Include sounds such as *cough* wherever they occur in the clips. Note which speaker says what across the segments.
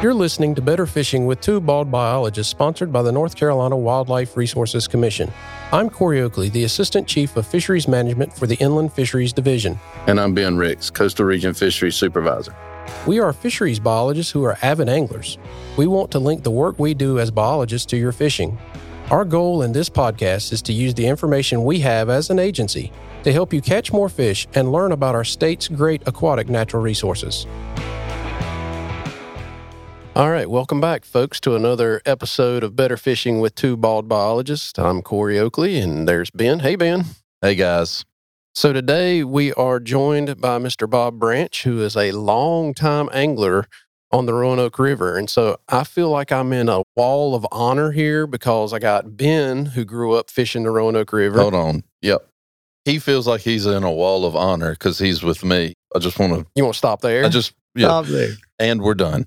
Speaker 1: You're listening to Better Fishing with two bald biologists, sponsored by the North Carolina Wildlife Resources Commission. I'm Corey Oakley, the Assistant Chief of Fisheries Management for the Inland Fisheries Division.
Speaker 2: And I'm Ben Ricks, Coastal Region Fisheries Supervisor.
Speaker 1: We are fisheries biologists who are avid anglers. We want to link the work we do as biologists to your fishing. Our goal in this podcast is to use the information we have as an agency to help you catch more fish and learn about our state's great aquatic natural resources. All right, welcome back, folks, to another episode of Better Fishing with Two Bald Biologists. I'm Corey Oakley, and there's Ben. Hey, Ben.
Speaker 2: Hey, guys.
Speaker 1: So today we are joined by Mr. Bob Branch, who is a longtime angler on the Roanoke River. And so I feel like I'm in a wall of honor here because I got Ben, who grew up fishing the Roanoke River.
Speaker 2: Hold on. Yep. He feels like he's in a wall of honor because he's with me. I just want to.
Speaker 1: You want to stop there?
Speaker 2: I just. Yeah.
Speaker 3: Stop there.
Speaker 2: And we're done.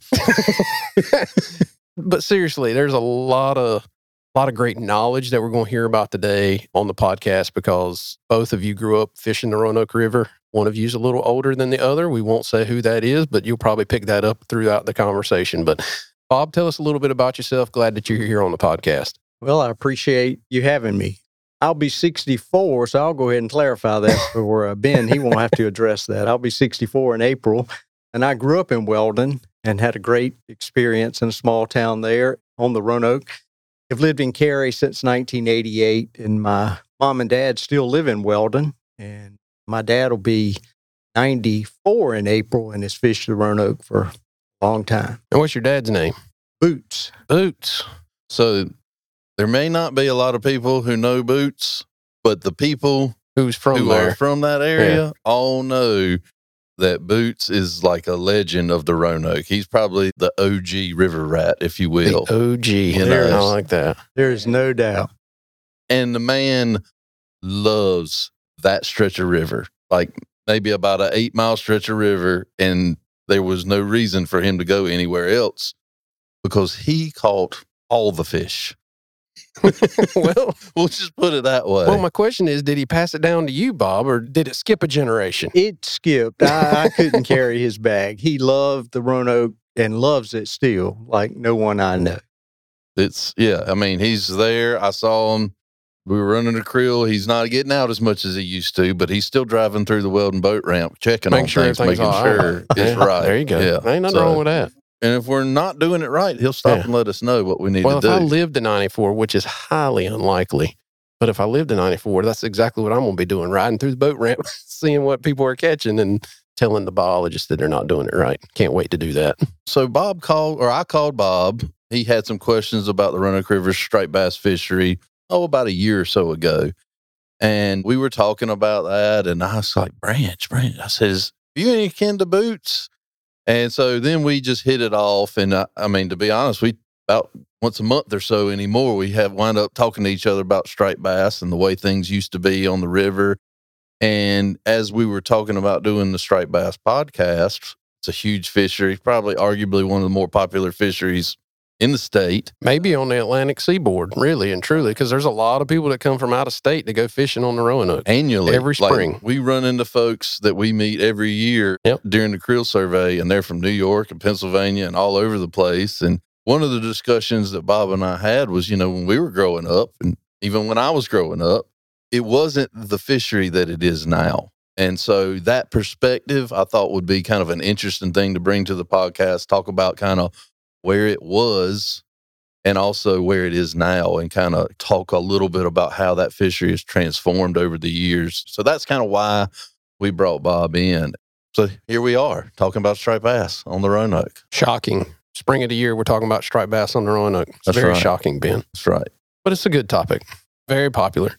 Speaker 2: *laughs*
Speaker 1: but seriously, there's a lot of a lot of great knowledge that we're going to hear about today on the podcast because both of you grew up fishing the Roanoke River. One of you's a little older than the other. We won't say who that is, but you'll probably pick that up throughout the conversation. But Bob, tell us a little bit about yourself. Glad that you're here on the podcast.
Speaker 3: Well, I appreciate you having me. I'll be 64, so I'll go ahead and clarify that for uh, Ben. He won't have to address that. I'll be 64 in April. And I grew up in Weldon and had a great experience in a small town there on the Roanoke. I've lived in Cary since 1988, and my mom and dad still live in Weldon. And my dad will be 94 in April and has fished the Roanoke for a long time.
Speaker 1: And what's your dad's name?
Speaker 3: Boots.
Speaker 1: Boots.
Speaker 2: So there may not be a lot of people who know Boots, but the people
Speaker 1: Who's from
Speaker 2: who
Speaker 1: there?
Speaker 2: are from that area all know that Boots is like a legend of the Roanoke. He's probably the OG river rat, if you will.
Speaker 1: The OG.
Speaker 2: You
Speaker 1: There,
Speaker 2: know.
Speaker 1: I like that.
Speaker 3: There's no doubt.
Speaker 2: and the man loves that stretch of river like maybe about a eight mile stretch of river and there was no reason for him to go anywhere else because he caught all the fish *laughs*
Speaker 1: well, *laughs*
Speaker 2: we'll just put it that way
Speaker 1: well, my question is, did he pass it down to you, Bob, or did it skip a generation?
Speaker 3: It skipped. I, I couldn't carry his bag. He loved the Roanoke and loves it still, like no one I know.
Speaker 2: it's yeah i mean he's there i saw him we were running the creel he's not getting out as much as he used to but he's still driving through the weldon boat ramp checking
Speaker 1: Make
Speaker 2: on
Speaker 1: sure
Speaker 2: things
Speaker 1: everything's
Speaker 2: making
Speaker 1: all right.
Speaker 2: sure it's *laughs*
Speaker 1: Yeah,
Speaker 2: right
Speaker 1: There you go.
Speaker 2: yeah
Speaker 1: Ain't nothing
Speaker 2: So-
Speaker 1: wrong with that.
Speaker 2: And if we're not doing it right he'll stop
Speaker 1: Yeah.
Speaker 2: and let us know what we need
Speaker 1: Well,
Speaker 2: to do.
Speaker 1: Well, if I lived in 94, which is highly unlikely, but if I lived in 94, that's exactly what I'm going to be doing riding through the boat ramp, *laughs* seeing what people are catching and telling the biologists that they're not doing it right. Can't wait to do that.
Speaker 2: So Bob called, or I called Bob. He had some questions about the Roanoke River striped bass fishery, oh, about a year or so ago. And we were talking about that. And I was like, Branch, Branch. I says, you any kin to boots? And so then we just hit it off. And I, I mean, to be honest, we about once a month or so anymore, we have wind up talking to each other about striped bass and the way things used to be on the river. And as we were talking about doing the striped bass podcast, it's a huge fishery, probably arguably one of the more popular fisheries in the state.
Speaker 1: Maybe on the Atlantic seaboard, really and truly, because there's a lot of people that come from out of state to go fishing on the Roanoke.
Speaker 2: Annually,
Speaker 1: Every
Speaker 2: Like,
Speaker 1: spring.
Speaker 2: we run into folks that we meet every year
Speaker 1: Yep.
Speaker 2: during the creel survey, and they're from New York and Pennsylvania and all over the place. And one of the discussions that Bob and I had was, you know, when we were growing up, and even when I was growing up, it wasn't the fishery that it is now. And so that perspective I thought would be kind of an interesting thing to bring to the podcast, talk about kind of where it was and also where it is now and kind of talk a little bit about how that fishery has transformed over the years. So that's kind of why we brought Bob in. So here we are talking about striped bass on the Roanoke.
Speaker 1: Shocking. Spring of the year, we're talking about striped bass on the Roanoke. It's
Speaker 2: That's
Speaker 1: very
Speaker 2: right.
Speaker 1: shocking, Ben,
Speaker 2: That's right.
Speaker 1: but it's a good topic. Very popular.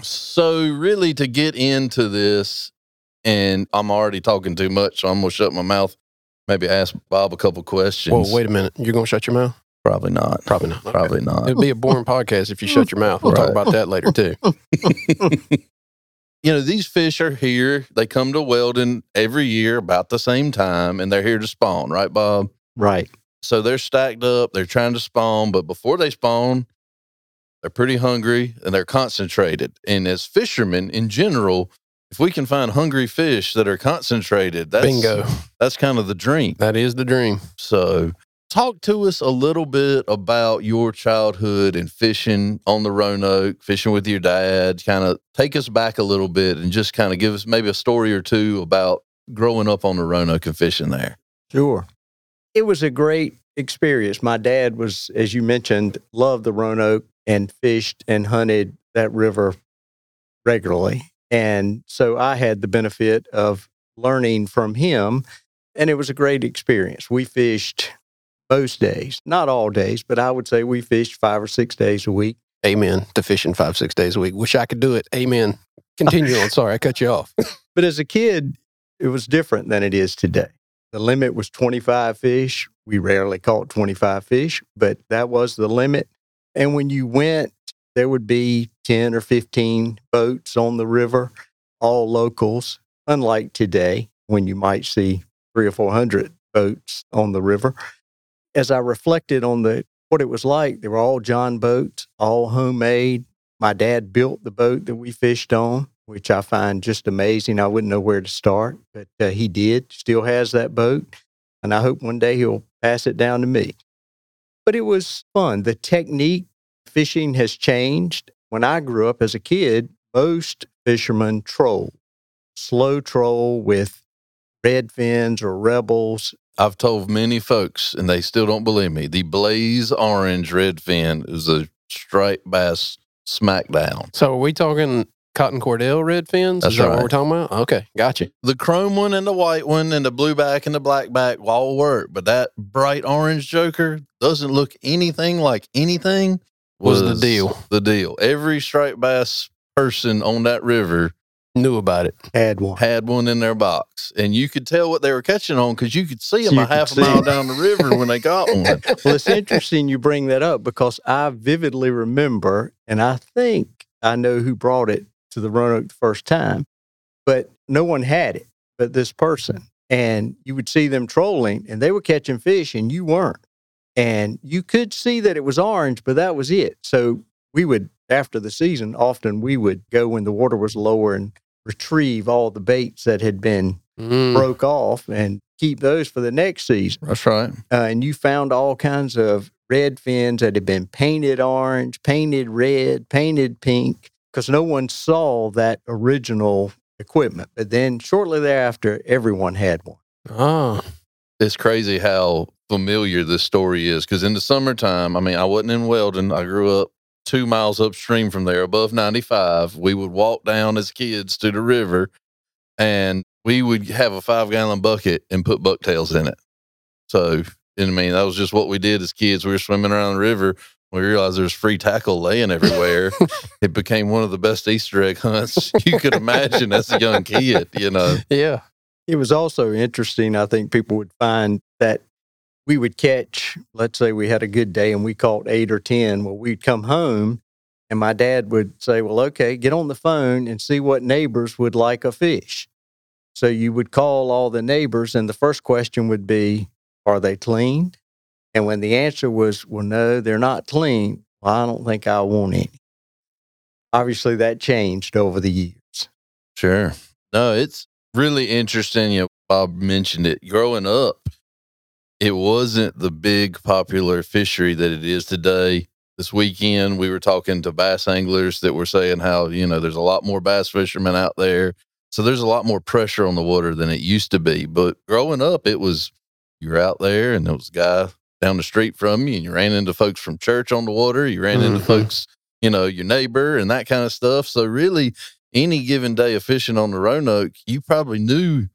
Speaker 2: So really to get into this, and I'm already talking too much, so I'm gonna shut my mouth. Maybe ask Bob a couple questions.
Speaker 1: Whoa, wait a minute. You're going to shut your mouth?
Speaker 2: Probably not.
Speaker 1: Probably not. Okay.
Speaker 2: Probably not.
Speaker 1: It'd be a boring podcast if you shut your mouth. We'll talk about that later too. *laughs*
Speaker 2: you know, these fish are here. They come to Weldon every year about the same time, and they're here to spawn, right, Bob?
Speaker 3: Right.
Speaker 2: So they're stacked up. They're trying to spawn, but before they spawn, they're pretty hungry and they're concentrated. And as fishermen in general, if we can find hungry fish that are concentrated, that's
Speaker 1: Bingo.
Speaker 2: That's kind of the dream.
Speaker 1: That is the dream.
Speaker 2: So, talk to us a little bit about your childhood and fishing on the Roanoke, fishing with your dad. Kind of take us back a little bit and just kind of give us maybe a story or two about growing up on the Roanoke and fishing there.
Speaker 3: Sure. It was a great experience. My dad was, as you mentioned, loved the Roanoke and fished and hunted that river regularly. And so I had the benefit of learning from him, and it was a great experience. We fished most days, not all days, but I would say we fished five or six days a week.
Speaker 1: Amen to fishing five, six days a week. Wish I could do it. Amen. Continue on. Sorry, I cut you off. *laughs*
Speaker 3: But as a kid, it was different than it is today. The limit was 25 fish. We rarely caught 25 fish, but that was the limit. And when you went, there would be 10 or 15 boats on the river, all locals, unlike today when you might see three or 400 boats on the river. As I reflected on the what it was like, they were all John boats, all homemade. My dad built the boat that we fished on, which I find just amazing. I wouldn't know where to start, but uh, he did, still has that boat. And I hope one day he'll pass it down to me. But it was fun. The technique fishing has changed. When I grew up as a kid, most fishermen troll, slow troll with red fins or rebels.
Speaker 2: I've told many folks, and they still don't believe me. The blaze orange red fin is a striped bass smackdown.
Speaker 1: So are we talking cotton cordell red fins?
Speaker 2: That's
Speaker 1: Is that
Speaker 2: right.
Speaker 1: what we're talking about? Okay, gotcha.
Speaker 2: The chrome one and the white one and the blue back and the black back all work, but that bright orange joker doesn't look anything like anything.
Speaker 1: Was the deal.
Speaker 2: The deal. Every striped bass person on that river
Speaker 1: Knew about it.
Speaker 3: Had one.
Speaker 2: had one in their box, and you could tell what they were catching on because you could see them
Speaker 3: you
Speaker 2: a half a
Speaker 3: see
Speaker 2: mile
Speaker 3: 'em.
Speaker 2: down the river when they got *laughs* one.
Speaker 3: well, it's interesting you bring that up because I vividly remember, and I think I know who brought it to the Roanoke the first time, but no one had it but this person. And you would see them trolling and they were catching fish and you weren't. And you could see that it was orange, but that was it. So we would, after the season, often we would go when the water was lower and retrieve all the baits that had been
Speaker 1: Mm.
Speaker 3: broke off and keep those for the next season
Speaker 2: That's right.
Speaker 3: uh, and you found all kinds of red fins that had been painted orange, painted red, painted pink, because no one saw that original equipment. But then shortly thereafter, everyone had one.
Speaker 1: Ah,
Speaker 2: it's crazy how familiar this story is because in the summertime, I mean, I wasn't in Weldon. I grew up two miles upstream from there, above 95. We would walk down as kids to the river and we would have a five gallon bucket and put bucktails in it. So, I mean, that was just what we did as kids. We were swimming around the river. We realized there was free tackle laying everywhere. *laughs* it became one of the best Easter egg hunts you could imagine as a young kid, you know.
Speaker 1: yeah.
Speaker 3: It was also interesting. I think people would find that we would catch, let's say we had a good day and we caught eight or 10. Well, we'd come home and my dad would say, Well, okay, get on the phone and see what neighbors would like a fish. So you would call all the neighbors, and the first question would be, Are they cleaned? And when the answer was, Well, no, they're not clean, well, I don't think I want any. Obviously, that changed over the years.
Speaker 2: Sure. No, it's really interesting. You know, Bob mentioned it. Growing up, it wasn't the big popular fishery that it is today. This weekend, we were talking to bass anglers that were saying how, you know, there's a lot more bass fishermen out there. So there's a lot more pressure on the water than it used to be. But growing up, it was you're out there and there was a guy down the street from you and you ran into folks from church on the water. You ran into
Speaker 1: Mhm.
Speaker 2: folks, you know, your neighbor and that kind of stuff. So really, any given day of fishing on the Roanoke, you probably knew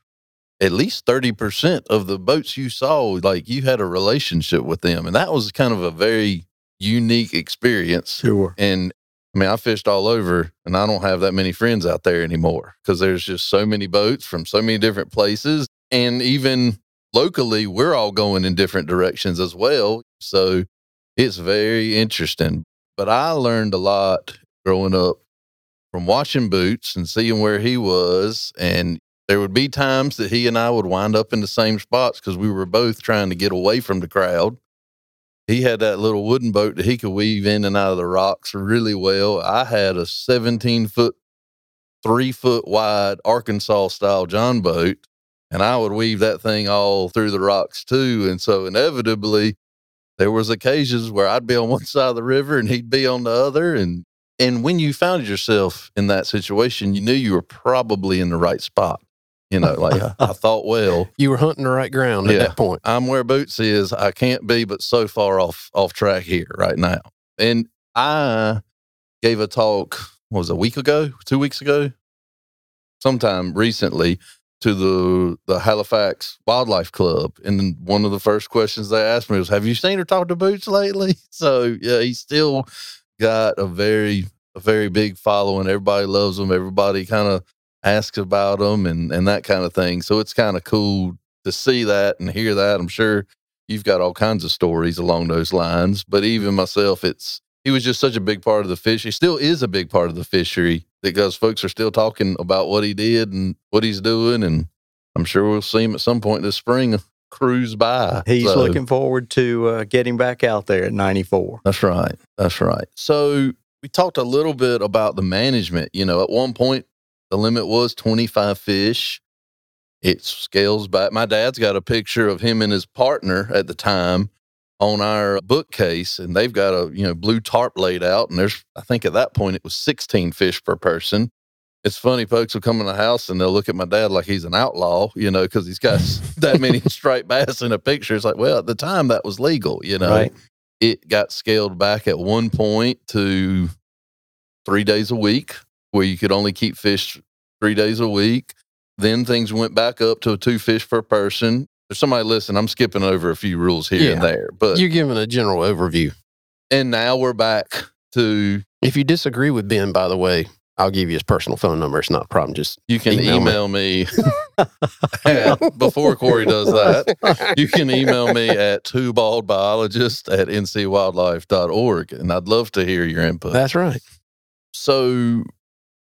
Speaker 2: at least 30% of the boats you saw, like you had a relationship with them. And that was kind of a very unique experience.
Speaker 3: Sure.
Speaker 2: And I mean, I fished all over and I don't have that many friends out there anymore because there's just so many boats from so many different places. And even locally, we're all going in different directions as well. So it's very interesting. But I learned a lot growing up from watching Boots and seeing where he was. And there would be times that he and I would wind up in the same spots because we were both trying to get away from the crowd. He had that little wooden boat that he could weave in and out of the rocks really well. I had a 17 foot, three foot wide Arkansas style John boat, and I would weave that thing all through the rocks too. And so inevitably, there was occasions where I'd be on one *laughs* side of the river and he'd be on the other. And and when you found yourself in that situation, you knew you were probably in the right spot. You know, like *laughs* I thought, well,
Speaker 1: You were hunting the right ground at that point.
Speaker 2: I'm where Boots is. I can't be but so far off off track here right now. And I gave a talk, what was it, a week ago, two weeks ago, sometime recently to the the Halifax Wildlife Club. And one of the first questions they asked me was, Have you seen or talked to Boots lately? *laughs* So yeah, he's still got a very a very big following. Everybody loves him. Everybody kind of asks about him and and that kind of thing. So it's kind of cool to see that and hear that. I'm sure you've got all kinds of stories along those lines. But even myself, it's he was just such a big part of the fish. He still is a big part of the fishery because folks are still talking about what he did and what he's doing. And I'm sure we'll see him at some point this spring cruise by.
Speaker 3: He's
Speaker 2: So-
Speaker 3: looking forward to uh, getting back out there at 94.
Speaker 2: that's right. That's right. So we talked a little bit about the management. You know, at one point, the limit was 25 fish. It scales back. My dad's got a picture of him and his partner at the time on our bookcase, and they've got a you know blue tarp laid out. And there's, I think at that point, it was 16 fish per person. It's funny, folks will come in the house and they'll look at my dad like he's an outlaw, you know, because he's got that *laughs* many striped bass in a picture. It's like, well, at the time that was legal, you know
Speaker 3: Right.
Speaker 2: it got scaled back at one point to three days a week, where you could only keep fish three days a week. Then things went back up to two fish per person. There's somebody listen, I'm skipping over a few rules here and there, but
Speaker 1: You're giving a general overview.
Speaker 2: and now we're back to
Speaker 1: If you disagree with Ben, by the way, I'll give you his personal phone number. It's not a problem. Just
Speaker 2: you can
Speaker 1: Email me.
Speaker 2: email me, *laughs* at- before Corey does that. You can email me at twobaldbiologist at ncwildlife.org, and I'd love to hear your input.
Speaker 1: That's right.
Speaker 2: so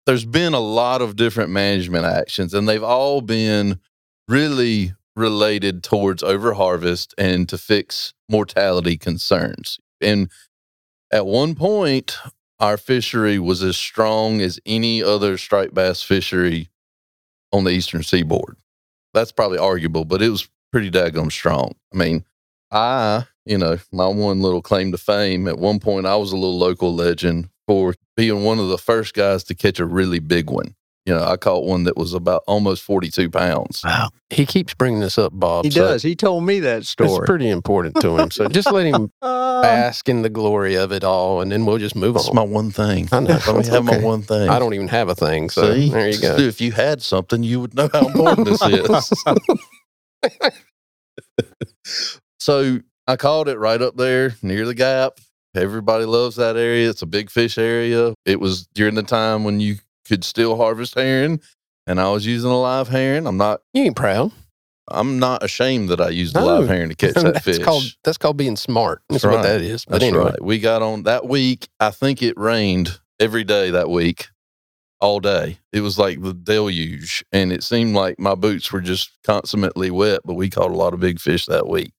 Speaker 2: there's been a lot of different management actions and they've all been really related towards overharvest and to fix mortality concerns and at one point our fishery was as strong as any other striped bass fishery on the eastern seaboard that's probably arguable but it was pretty daggone strong i mean i you know my one little claim to fame at one point i was a little local legend for being one of the first guys to catch a really big one. You know, I caught one that was about almost 42 pounds.
Speaker 3: Wow.
Speaker 1: He keeps bringing this up, Bob.
Speaker 3: He
Speaker 1: so
Speaker 3: does. He told me that story.
Speaker 1: It's pretty important to him. So just let him
Speaker 3: Uh, *laughs*
Speaker 1: bask in the glory of it all, and then we'll just move
Speaker 2: That's
Speaker 1: on.
Speaker 2: It's my one thing.
Speaker 1: I know. *laughs*
Speaker 2: Let me
Speaker 1: It's
Speaker 2: have my one thing.
Speaker 1: I don't even have a thing. So
Speaker 2: See?
Speaker 1: there you go.
Speaker 2: If you had something, you would know how important this is. *laughs* so I called it right up there near the gap. Everybody loves that area. It's a big fish area. It was during the time when you could still harvest herring, and I was using a live herring. I'm not.
Speaker 1: You ain't proud.
Speaker 2: I'm not ashamed that I used a
Speaker 1: No.
Speaker 2: live herring to catch *laughs* that
Speaker 1: that's
Speaker 2: fish.
Speaker 1: called that's called being smart. That's,
Speaker 2: That's
Speaker 1: what that is. But
Speaker 2: That's
Speaker 1: anyway,
Speaker 2: right. We got on that week. I think it rained every day that week, all day. It was like the deluge, and it seemed like my boots were just consummately wet. But we caught a lot of big fish that week,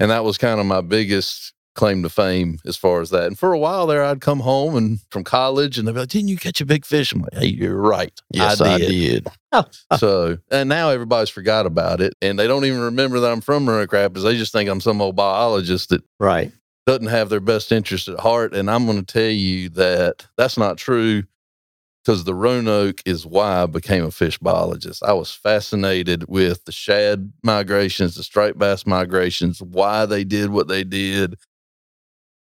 Speaker 2: and that was kind of my biggest claim to fame as far as that. And for a while there, I'd come home and from college, and they'd be like, "Didn't you catch a big fish?" I'm like, "Hey, you're right.
Speaker 1: yes, I did. *laughs* *laughs*
Speaker 2: so, and now everybody's forgot about it, and they don't even remember that I'm from Roanoke Rapids. They just think I'm some old biologist that
Speaker 3: right.
Speaker 2: doesn't have their best interest at heart. And I'm going to tell you that that's not true because the Roanoke is why I became a fish biologist. I was fascinated with the shad migrations, the striped bass migrations, why they did what they did.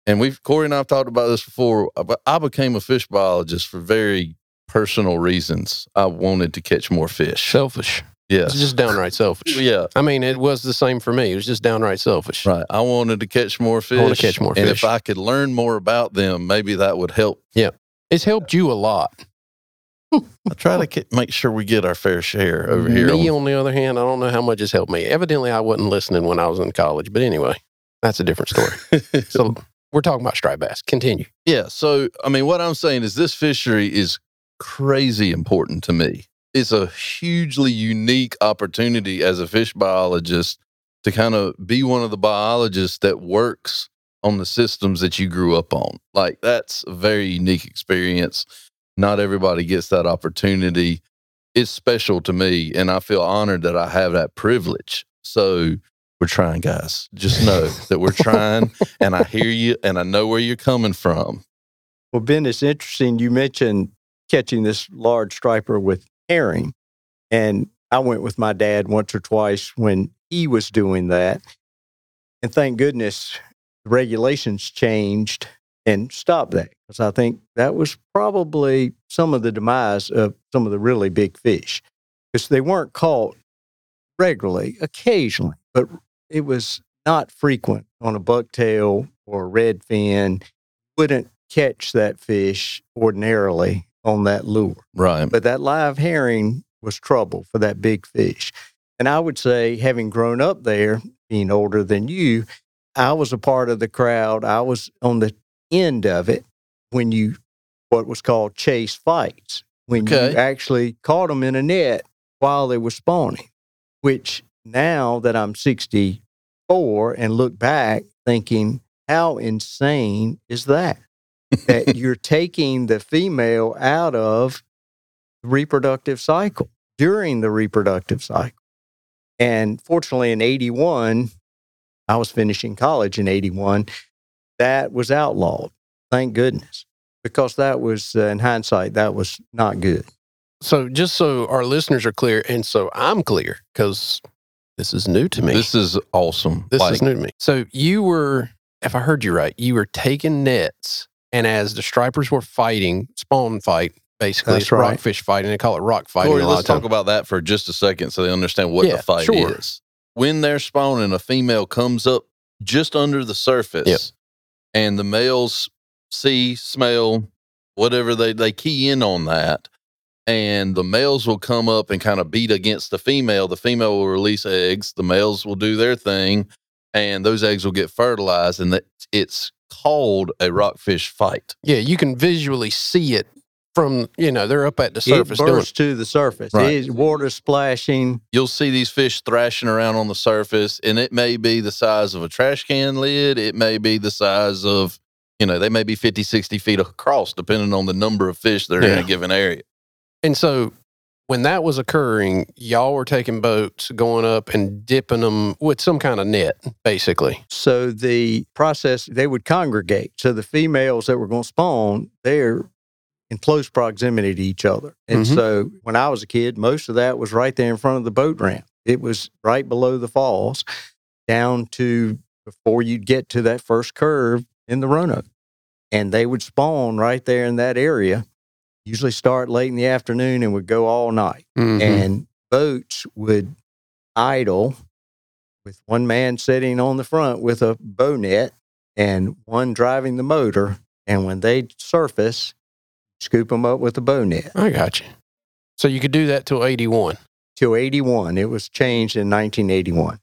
Speaker 2: And we've, Corey and I have talked about this before, uh, but I became a fish biologist for very personal reasons. I wanted to catch more fish.
Speaker 1: Selfish.
Speaker 2: Yes.
Speaker 1: It's just downright selfish. *laughs*
Speaker 2: yeah.
Speaker 1: I mean, it was the same for me. It was just downright selfish.
Speaker 2: Right. I wanted to catch more fish.
Speaker 1: wanna catch more
Speaker 2: And
Speaker 1: fish.
Speaker 2: if I could learn more about them, maybe that would help Yeah.
Speaker 1: It's helped you a lot.
Speaker 2: I try to make sure we get our fair share over here.
Speaker 1: Me,
Speaker 2: on-
Speaker 1: on the other hand, I don't know how much it's helped me. Evidently, I wasn't listening when I was in college. But anyway, that's a different story. *laughs* So we're talking about striped bass. Continue.
Speaker 2: yeah. So, I mean, what I'm saying is this fishery is crazy important to me. It's a hugely unique opportunity as a fish biologist to kind of be one of the biologists that works on the systems that you grew up on. Like, that's a very unique experience. Not everybody gets that opportunity. It's special to me, and I feel honored that I have that privilege. So, We're trying, guys. Just *laughs* know that we're trying, and I hear you, and I know where you're coming from.
Speaker 3: Well, Ben, it's interesting. You mentioned catching this large striper with herring, and I went with my dad once or twice when he was doing that. And thank goodness the regulations changed and stopped that because I think that was probably some of the demise of some of the really big fish because they weren't caught regularly, occasionally, but it was not frequent on a bucktail or a redfin. Wouldn't catch that fish ordinarily on that lure.
Speaker 2: Right.
Speaker 3: But that live herring was trouble for that big fish. And I would say, having grown up there, being older than you, I was a part of the crowd. I was on the end of it when you, what was called chase fights, when
Speaker 2: Okay.
Speaker 3: you actually caught them in a net while they were spawning, which now that I'm 64 and look back thinking, how insane is that? that *laughs* you're taking the female out of the reproductive cycle during the reproductive cycle. And fortunately, in 81, I was finishing college in 81, that was outlawed. Thank goodness. Because that was, uh, in hindsight, that was not good.
Speaker 1: So, just so our listeners are clear, and so I'm clear because this is new to me.
Speaker 2: This is awesome.
Speaker 1: This
Speaker 2: Like,
Speaker 1: is new to me. So, you were, if I heard you right, you were taking nets, and as the stripers were fighting, spawn fight, basically,
Speaker 3: That's
Speaker 1: it's
Speaker 3: right.
Speaker 1: rockfish fighting. They call it rock fighting.
Speaker 2: Corey,
Speaker 1: a lot
Speaker 2: let's
Speaker 1: of
Speaker 2: talk about that for just a second so they understand what
Speaker 1: Yeah,
Speaker 2: the fight
Speaker 1: sure.
Speaker 2: is. When they're spawning, a female comes up just under the surface,
Speaker 1: Yep.
Speaker 2: and the males see, smell, whatever they, they key in on that. And the males will come up and kind of beat against the female. The female will release eggs. The males will do their thing, and those eggs will get fertilized. And that it's called a rockfish fight.
Speaker 1: Yeah, you can visually see it from, you know, they're up at the surface
Speaker 3: it
Speaker 1: doing
Speaker 3: bursts to the surface.
Speaker 2: Right.
Speaker 3: It is water splashing.
Speaker 2: you'll see these fish thrashing around on the surface and it may be the size of a trash can lid it may be the size of you know they may be 50 60 feet across depending on the number of fish that are in a given area
Speaker 1: And so when that was occurring, y'all were taking boats, going up and dipping them with some kind of net, basically.
Speaker 3: So the process, they would congregate. So the females that were going to spawn, they're in close proximity to each other. And
Speaker 1: Mhm.
Speaker 3: so when I was a kid, most of that was right there in front of the boat ramp. It was right below the falls, down to before you'd get to that first curve in the Roanoke. And they would spawn right there in that area, usually start late in the afternoon and would go all night
Speaker 1: Mhm.
Speaker 3: and boats would idle with one man sitting on the front with a bow net and one driving the motor. And when they surface, scoop them up with a bow net.
Speaker 1: I got you. So you could do that till 81.
Speaker 3: Till 81, it was changed in 1981.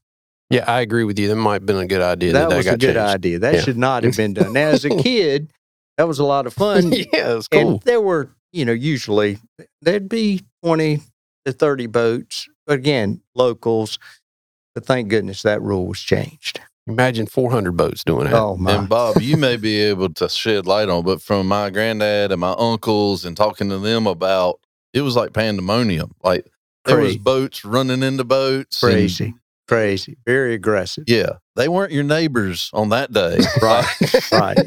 Speaker 1: Yeah, I agree with you. That might have been a good idea. That,
Speaker 3: that
Speaker 1: that
Speaker 3: was a good
Speaker 1: changed.
Speaker 3: idea. That
Speaker 1: Yeah.
Speaker 3: should not have been done. Now, as a *laughs* kid, that was a lot of fun.
Speaker 1: yeah, it's
Speaker 3: And
Speaker 1: cool.
Speaker 3: there were, you know, usually there'd be 20 to 30 boats. But again, locals. But thank goodness that rule was changed.
Speaker 1: Imagine 400 boats doing that.
Speaker 3: Oh, my.
Speaker 2: and bob you may be able to shed light on but from my granddad and my uncles and talking to them about it was like pandemonium like there was boats running into boats and-
Speaker 3: crazy, crazy, very aggressive.
Speaker 2: yeah they weren't your neighbors on that day *laughs*
Speaker 3: Right, right.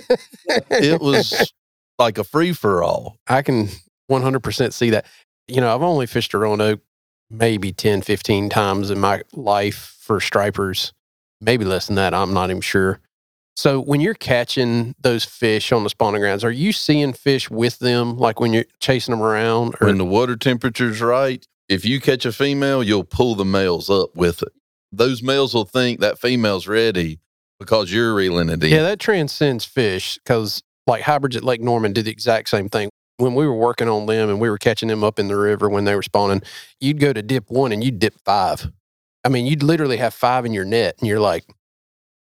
Speaker 2: it was like a free-for-all
Speaker 1: I can 100% see that. You know, I've only fished a Roanoke maybe 10, 15 times in my life for stripers, maybe less than that. I'm not even sure. So when you're catching those fish on the spawning grounds, are you seeing fish with them, like when you're chasing them around? Or
Speaker 2: when the water temperature's right, if you catch a female, you'll pull the males up with it. Those males will think that female's ready because you're reeling it in.
Speaker 1: yeah, that transcends fish because like hybrids at Lake Norman did the exact same thing. When we were working on them and we were catching them up in the river when they were spawning, you'd go to dip one and you'd dip five. I mean, you'd literally have five in your net and you're like,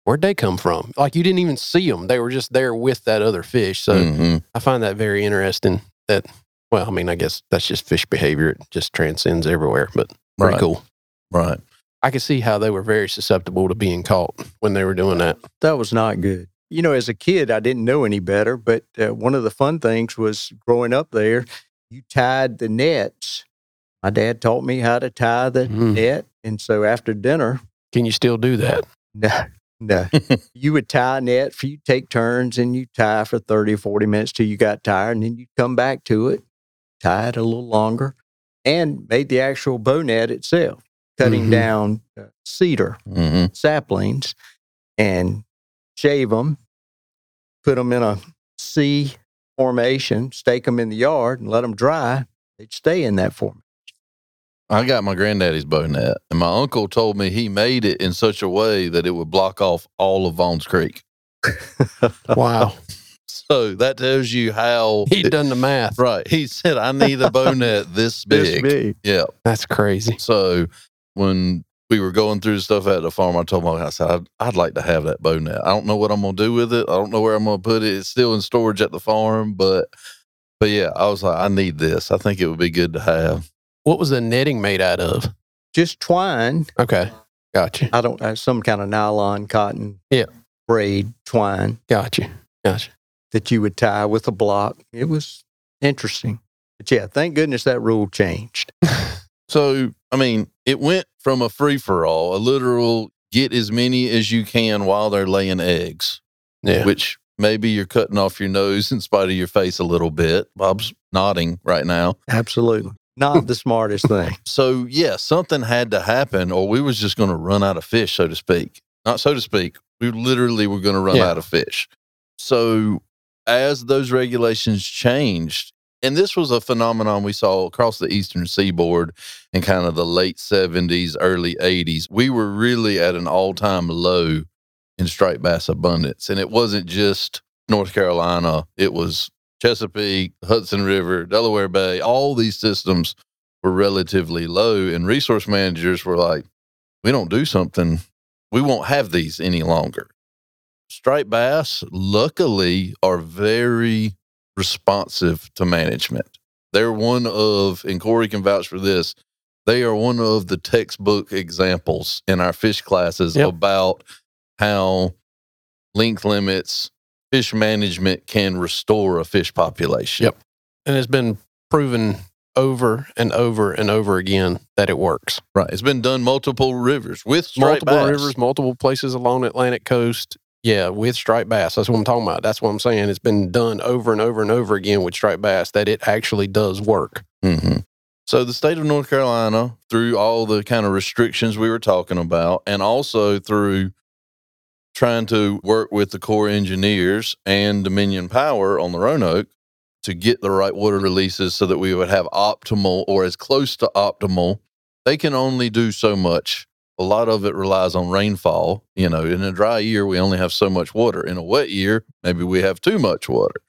Speaker 1: where'd they come from? Like you didn't even see them. They were just there with that other fish. So
Speaker 2: Mhm.
Speaker 1: I find that very interesting that, well, I mean, I guess that's just fish behavior. It just transcends everywhere, but pretty
Speaker 2: Right.
Speaker 1: cool.
Speaker 2: Right.
Speaker 1: I could see how they were very susceptible to being caught when they were doing that.
Speaker 3: That was not good. You know, as a kid, I didn't know any better, but uh, one of the fun things was growing up there, you tied the nets. My dad taught me how to tie the
Speaker 1: Mm.
Speaker 3: net. And so after dinner,
Speaker 1: Can you still do that?
Speaker 3: No, no. *laughs* you would tie a net for you take turns and you tie for 30 or 40 minutes till you got tired and then you come back to it, tie it a little longer and made the actual bow net itself, cutting
Speaker 1: Mhm.
Speaker 3: down uh, cedar
Speaker 2: hmm
Speaker 3: saplings and shave them, put them in a C formation, stake them in the yard and let them dry. They'd stay in that formation.
Speaker 2: I got my granddaddy's bow net, and my uncle told me he made it in such a way that it would block off all of Vaughn's Creek. *laughs*
Speaker 1: Wow.
Speaker 2: So that tells you how.
Speaker 1: He'd done the math.
Speaker 2: right. He said, I need a bow net this *laughs* big.
Speaker 3: This big.
Speaker 2: Yeah.
Speaker 1: That's crazy.
Speaker 2: So when we were going through stuff at the farm, I told my I said, I'd, I'd like to have that bow net. I don't know what I'm going to do with it. I don't know where I'm going to put it. It's still in storage at the farm, but. But yeah, I was like, I need this. I think it would be good to have.
Speaker 1: What was the netting made out of?
Speaker 3: Just twine.
Speaker 1: Okay. Gotcha.
Speaker 3: I don't uh, some kind of nylon, cotton,
Speaker 1: Yeah.
Speaker 3: braid twine
Speaker 1: Gotcha. Gotcha.
Speaker 3: that you would tie with a block. It was interesting. But yeah, thank goodness that rule changed. *laughs*
Speaker 2: So, I mean, it went from a free for all, a literal get as many as you can while they're laying eggs,
Speaker 1: Yeah.
Speaker 2: which maybe you're cutting off your nose in spite of your face a little bit. Bob's nodding right now.
Speaker 3: Absolutely. Not the smartest thing. *laughs*
Speaker 2: So, yeah, something had to happen or we was just going to run out of fish, so to speak. Not so to speak. We literally were going to run
Speaker 1: Yeah.
Speaker 2: out of fish. So, as those regulations changed, and this was a phenomenon we saw across the eastern seaboard in kind of the late 70s, early 80s. We were really at an all time low in striped bass abundance. And it wasn't just North Carolina, it was Chesapeake, Hudson River, Delaware Bay, all these systems were relatively low. And resource managers were like, we don't do something, we won't have these any longer. Striped bass, luckily, are very responsive to management. They're one of, and Corey can vouch for this, they are one of the textbook examples in our fish classes
Speaker 1: Yep.
Speaker 2: about how length limits, fish management can restore a fish population.
Speaker 1: Yep. And it's been proven over and over and over again that it works.
Speaker 2: Right. It's been done multiple rivers with
Speaker 1: multiple
Speaker 2: bass.
Speaker 1: rivers, multiple places along the Atlantic coast. Yeah, with striped bass. That's what I'm talking about. That's what I'm saying. It's been done over and over and over again with striped bass that it actually does work.
Speaker 2: hmm So the state of North Carolina, through all the kind of restrictions we were talking about, and also through trying to work with the Corps engineers and Dominion Power on the Roanoke to get the right water releases so that we would have optimal or as close to optimal. They can only do so much. A lot of it relies on rainfall. You know, in a dry year, we only have so much water. In a wet year, maybe we have too much water.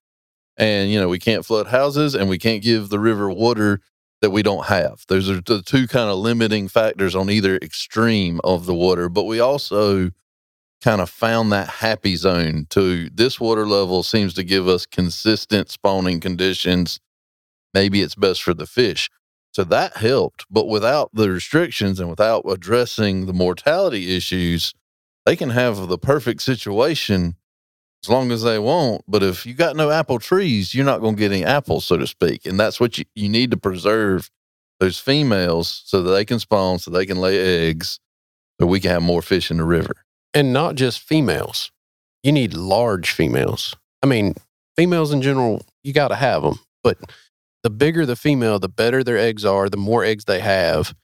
Speaker 2: And, you know, we can't flood houses and we can't give the river water that we don't have. Those are the two kind of limiting factors on either extreme of the water. But we also kind of found that happy zone to this water level seems to give us consistent spawning conditions. Maybe it's best for the fish. So that helped. But without the restrictions and without addressing the mortality issues, they can have the perfect situation as long as they want. But if you got no apple trees, you're not going to get any apples, so to speak. And that's what you, you need to preserve those females so that they can spawn, so they can lay eggs, so we can have more fish in the river.
Speaker 1: And not just females. You need large females. I mean, females in general, you got to have them. But the bigger the female, the better their eggs are, the more eggs they have,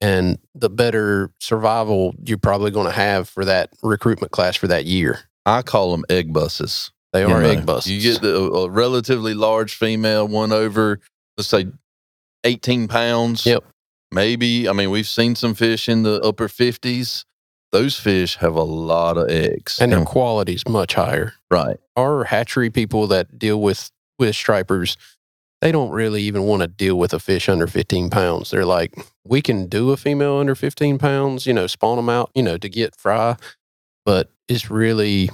Speaker 1: and the better survival you're probably going to have for that recruitment class for that year.
Speaker 2: I call them egg buses.
Speaker 1: They are egg buses.
Speaker 2: You get the, a relatively large female, one over, let's say, 18 pounds.
Speaker 1: Yep.
Speaker 2: Maybe. I mean, we've seen some fish in the upper 50s. Those fish have a lot of eggs.
Speaker 1: and their hmm. quality is much higher.
Speaker 2: right.
Speaker 1: Our hatchery people that deal with with stripers, they don't really even want to deal with a fish under 15 pounds. They're like, we can do a female under 15 pounds, you know, spawn them out, you know, to get fry, but it's really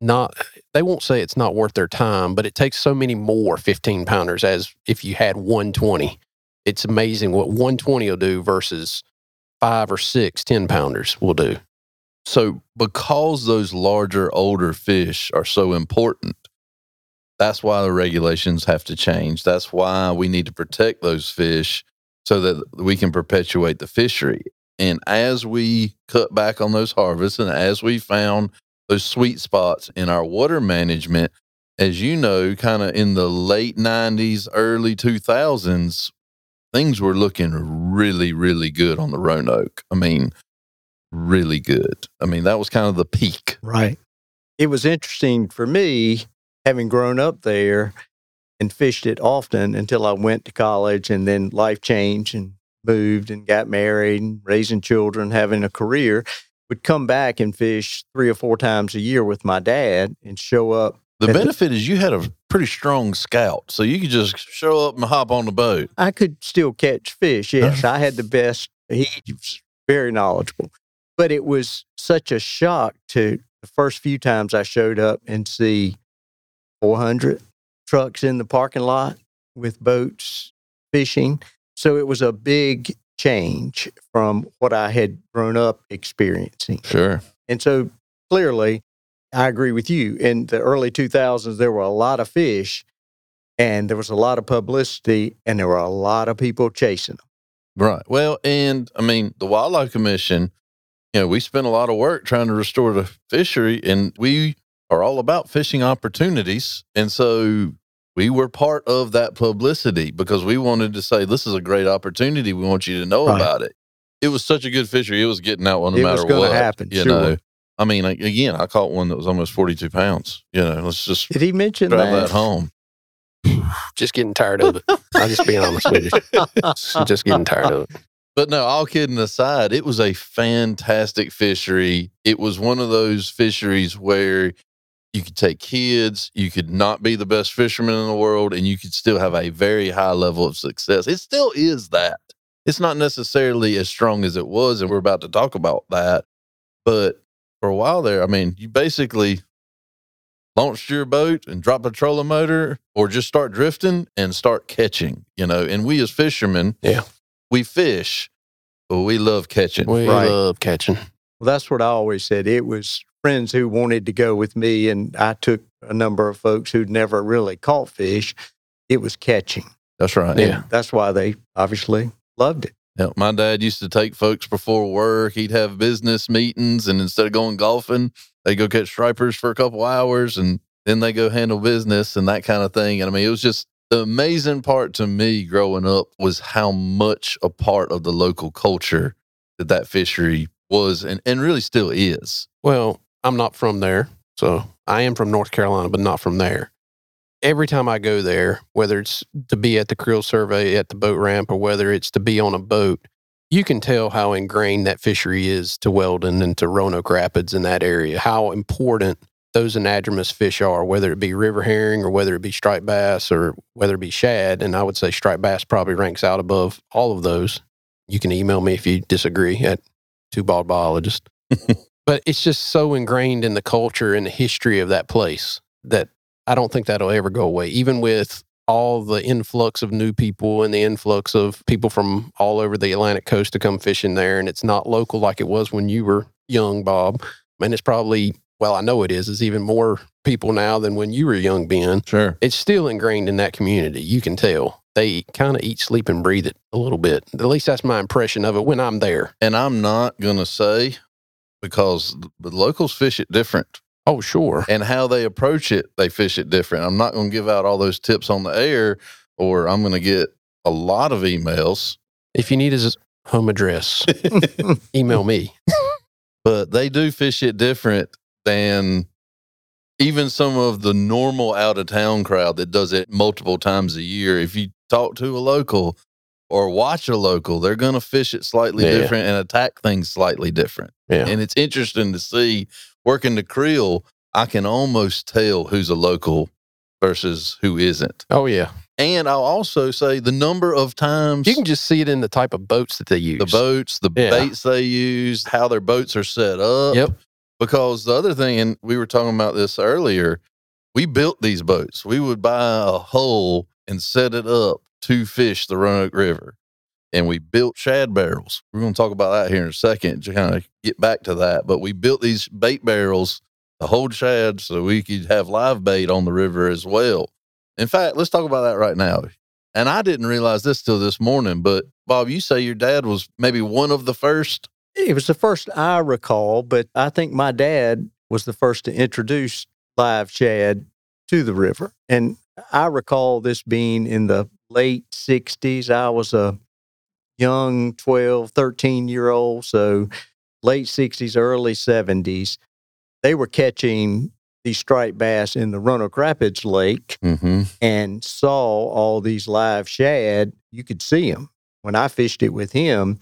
Speaker 1: not. They won't say it's not worth their time, but it takes so many more 15 pounders as if you had 120. It's amazing what 120 will do versus five or six 10 pounders will do.
Speaker 2: So, because those larger, older fish are so important, that's why the regulations have to change. That's why we need to protect those fish so that we can perpetuate the fishery. And as we cut back on those harvests and as we found those sweet spots in our water management, as you know, kind of in the late 90s, early 2000s, things were looking really, really good on the Roanoke. I mean, really good. I mean, that was kind of the peak.
Speaker 3: Right. It was interesting for me, having grown up there and fished it often until I went to college and then life changed and moved and got married and raising children, having a career, would come back and fish three or four times a year with my dad and show up.
Speaker 2: The benefit is you had a pretty strong scout, so you could just show up and hop on the boat.
Speaker 3: I could still catch fish. Yes, I had the best. He was very knowledgeable. But it was such a shock to the first few times I showed up and see 400 trucks in the parking lot with boats fishing. So it was a big change from what I had grown up experiencing.
Speaker 2: Sure.
Speaker 3: And so clearly, I agree with you. In the early 2000s, there were a lot of fish and there was a lot of publicity and there were a lot of people chasing them.
Speaker 2: Right. Well, and I mean, the Wildlife Commission, you know, we spent a lot of work trying to restore the fishery, and we are all about fishing opportunities. And so we were part of that publicity because we wanted to say, this is a great opportunity. We want you to know
Speaker 3: Right.
Speaker 2: about it. It was such a good fishery. It was getting out no
Speaker 3: It
Speaker 2: matter
Speaker 3: was gonna
Speaker 2: what.
Speaker 3: happen,
Speaker 2: You
Speaker 3: sure.
Speaker 2: know, I mean, again, I caught one that was almost 42 pounds. You know, let's just
Speaker 3: Did he mention
Speaker 2: drive
Speaker 3: that?
Speaker 2: that home. *sighs*
Speaker 1: Just getting tired of it. I'm just being honest with you. Just- *laughs* Just getting tired of it.
Speaker 2: But no, all kidding aside, it was a fantastic fishery. It was one of those fisheries where you could take kids, you could not be the best fisherman in the world, and you could still have a very high level of success. It still is that. It's not necessarily as strong as it was, and we're about to talk about that. But for a while there, I mean, you basically launched your boat and drop a trolling motor or just start drifting and start catching, you know. And we as fishermen,
Speaker 1: Yeah.
Speaker 2: we fish, but we love catching.
Speaker 1: We
Speaker 3: Right.
Speaker 1: love catching.
Speaker 3: Well, that's what I always said. It was friends who wanted to go with me, and I took a number of folks who'd never really caught fish. It was catching.
Speaker 2: That's right.
Speaker 1: Yeah.
Speaker 3: That's why they obviously loved it.
Speaker 2: Yeah, my dad used to take folks before work. He'd have business meetings, and instead of going golfing, they go catch stripers for a couple hours, and then they go handle business and that kind of thing. And I mean, it was just the amazing part to me growing up was how much a part of the local culture that that fishery was, and, and really still is.
Speaker 1: Well, I'm not from there. So I am from North Carolina, but not from there. Every time I go there, whether it's to be at the creel survey at the boat ramp or whether it's to be on a boat, you can tell how ingrained that fishery is to Weldon and to Roanoke Rapids in that area, how important those anadromous fish are, whether it be river herring or whether it be striped bass or whether it be shad. And I would say striped bass probably ranks out above all of those. You can email me if you disagree at two bald biologist *laughs* but it's just so ingrained in the culture and the history of that place that I don't think that'll ever go away. Even with all the influx of new people and the influx of people from all over the Atlantic coast to come fishing there, and it's not local like it was when you were young, Bob. And it's probably, well, I know it is, it's even more people now than when you were young, Ben.
Speaker 2: Sure.
Speaker 1: It's still ingrained in that community. You can tell. They kind of eat, sleep, and breathe it a little bit. At least that's my impression of it when I'm there.
Speaker 2: And I'm not going to say because the locals fish it different.
Speaker 1: Oh, sure.
Speaker 2: and how they approach it, they fish it different. I'm not going to give out all those tips on the air, or I'm going to get a lot of emails.
Speaker 1: If you need his home address, *laughs* email me.
Speaker 2: but they do fish it different than even some of the normal out of town crowd that does it multiple times a year. If you talk to a local or watch a local, they're going to fish it slightly
Speaker 1: Yeah.
Speaker 2: different and attack things slightly different.
Speaker 1: Yeah.
Speaker 2: And it's interesting to see working the creel, I can almost tell who's a local versus who isn't.
Speaker 1: Oh, yeah.
Speaker 2: And I'll also say the number of times
Speaker 1: You can just see it in the type of boats that they use.
Speaker 2: the boats, the
Speaker 1: Yeah.
Speaker 2: baits they use, how their boats are set up.
Speaker 1: Yep.
Speaker 2: Because the other thing, and we were talking about this earlier, we built these boats. We would buy a hull and set it up to fish the Roanoke River. And we built shad barrels. We're going to talk about that here in a second to kind of get back to that. But we built these bait barrels to hold shad so we could have live bait on the river as well. In fact, let's talk about that right now. And I didn't realize this till this morning, but Bob, you say your dad was maybe one of the first.
Speaker 3: It was the first I recall, but I think my dad was the first to introduce live shad to the river. And I recall this being in the late 60s. I was a young 12, 13 year old. So late 60s, early 70s. They were catching these striped bass in the Roanoke Rapids Lake
Speaker 2: Mm-hmm.
Speaker 3: and saw all these live shad. You could see them. When I fished it with him,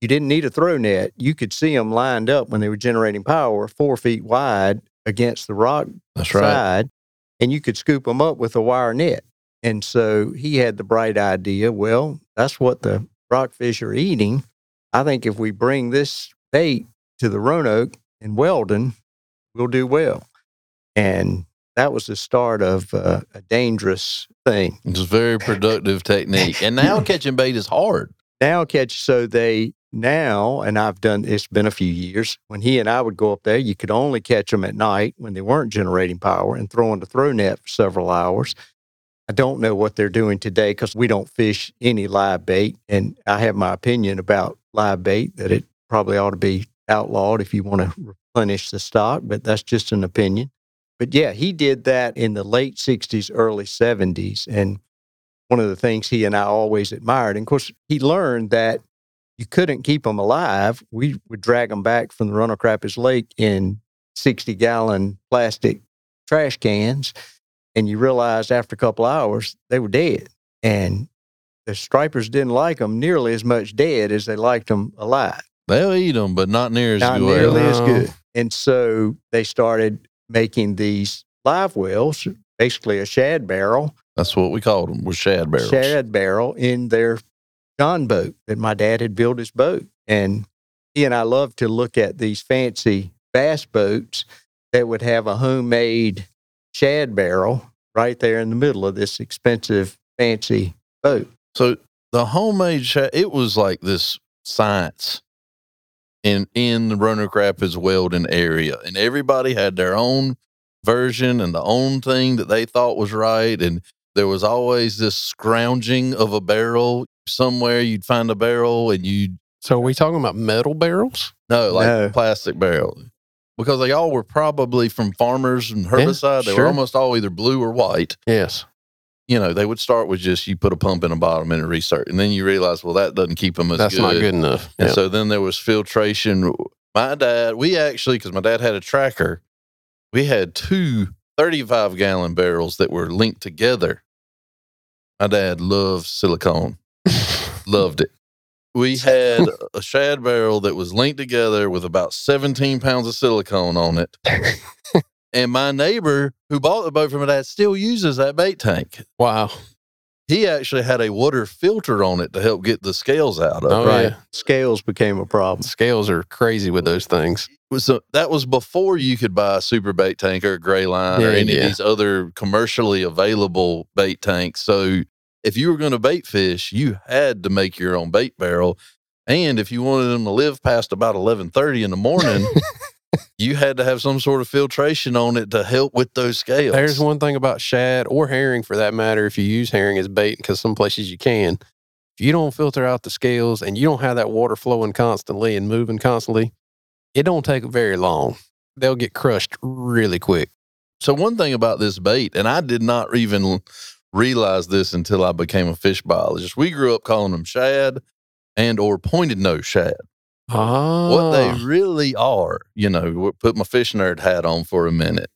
Speaker 3: you didn't need a throw net. You could see them lined up when they were generating power, four feet wide against the rock
Speaker 2: That's right.
Speaker 3: side, and you could scoop them up with a wire net. And so he had the bright idea well, that's what the rockfish are eating. I think if we bring this bait to the Roanoke and Weldon, we'll do well. And that was the start of uh, a dangerous thing.
Speaker 2: It's a very productive technique. And now *laughs* catching bait is hard.
Speaker 3: Now catch so they now and I've done it's been a few years when he and I would go up there you could only catch them at night when they weren't generating power and throwing the throw net for several hours. I don't know what they're doing today because we don't fish any live bait and I have my opinion about live bait that it probably ought to be outlawed if you want to replenish the stock but that's just an opinion. But yeah, he did that in the late 60s early 70s and one of the things he and I always admired. And of course, he learned that you couldn't keep them alive. We would drag them back from the Rapids Lake in 60 gallon plastic trash cans. And you realized after a couple hours, they were dead. And the stripers didn't like them nearly as much dead as they liked them alive.
Speaker 2: They'll eat them, but not near as
Speaker 3: Not
Speaker 2: good.
Speaker 3: nearly as good. And so they started making these live wells, basically a shad barrel,
Speaker 2: That's what we called them, was shad barrels.
Speaker 3: shad barrel in their John boat that my dad had built his boat. And he and I loved to look at these fancy bass boats that would have a homemade shad barrel right there in the middle of this expensive, fancy boat.
Speaker 2: So the homemade shad, it was like this science in in the Roanoke Rapids Weldon area, and everybody had their own version and the own thing that they thought was right, and there was always this scrounging of a barrel somewhere. You'd find a barrel, and you'd
Speaker 1: So are we talking about metal barrels?
Speaker 2: no like
Speaker 3: No.
Speaker 2: plastic barrel. Because they all were probably from farmers and herbicide. they
Speaker 1: sure.
Speaker 2: were almost all either blue or white
Speaker 1: Yes.
Speaker 2: you know, they would start with just you put a pump in a bottom and a restart, and then you realize, well, that doesn't keep them as
Speaker 1: That's
Speaker 2: good.
Speaker 1: not good enough.
Speaker 2: And
Speaker 1: Yeah.
Speaker 2: so then there was filtration. My dad, we actually, because my dad had a tracker, we had two 35 gallon barrels that were linked together. My dad loved silicone, *laughs* loved it. We had a shad barrel that was linked together with about 17 pounds of silicone on it. and my neighbor who bought the boat from my dad still uses that bait tank
Speaker 1: wow.
Speaker 2: he actually had a water filter on it to help get the scales out of
Speaker 1: Oh,
Speaker 3: right.
Speaker 1: yeah.
Speaker 3: Scales became a problem.
Speaker 1: Scales are crazy with those things.
Speaker 2: So that was before you could buy a super bait tank or a gray line or any
Speaker 1: yeah.
Speaker 2: of these other commercially available bait tanks. So if you were going to bait fish, you had to make your own bait barrel. And if you wanted them to live past about eleven thirty in the morning, *laughs* you had to have some sort of filtration on it to help with those scales.
Speaker 1: There's one thing about shad or herring for that matter, if you use herring as bait, because some places you can. If you don't filter out the scales and you don't have that water flowing constantly and moving constantly, it don't take very long. They'll get crushed really quick.
Speaker 2: So one thing about this bait, and I did not even realize this until I became a fish biologist. We grew up calling them shad and or pointed nose shad.
Speaker 1: Ah,
Speaker 2: What they really are, you know, put my fish nerd hat on for a minute,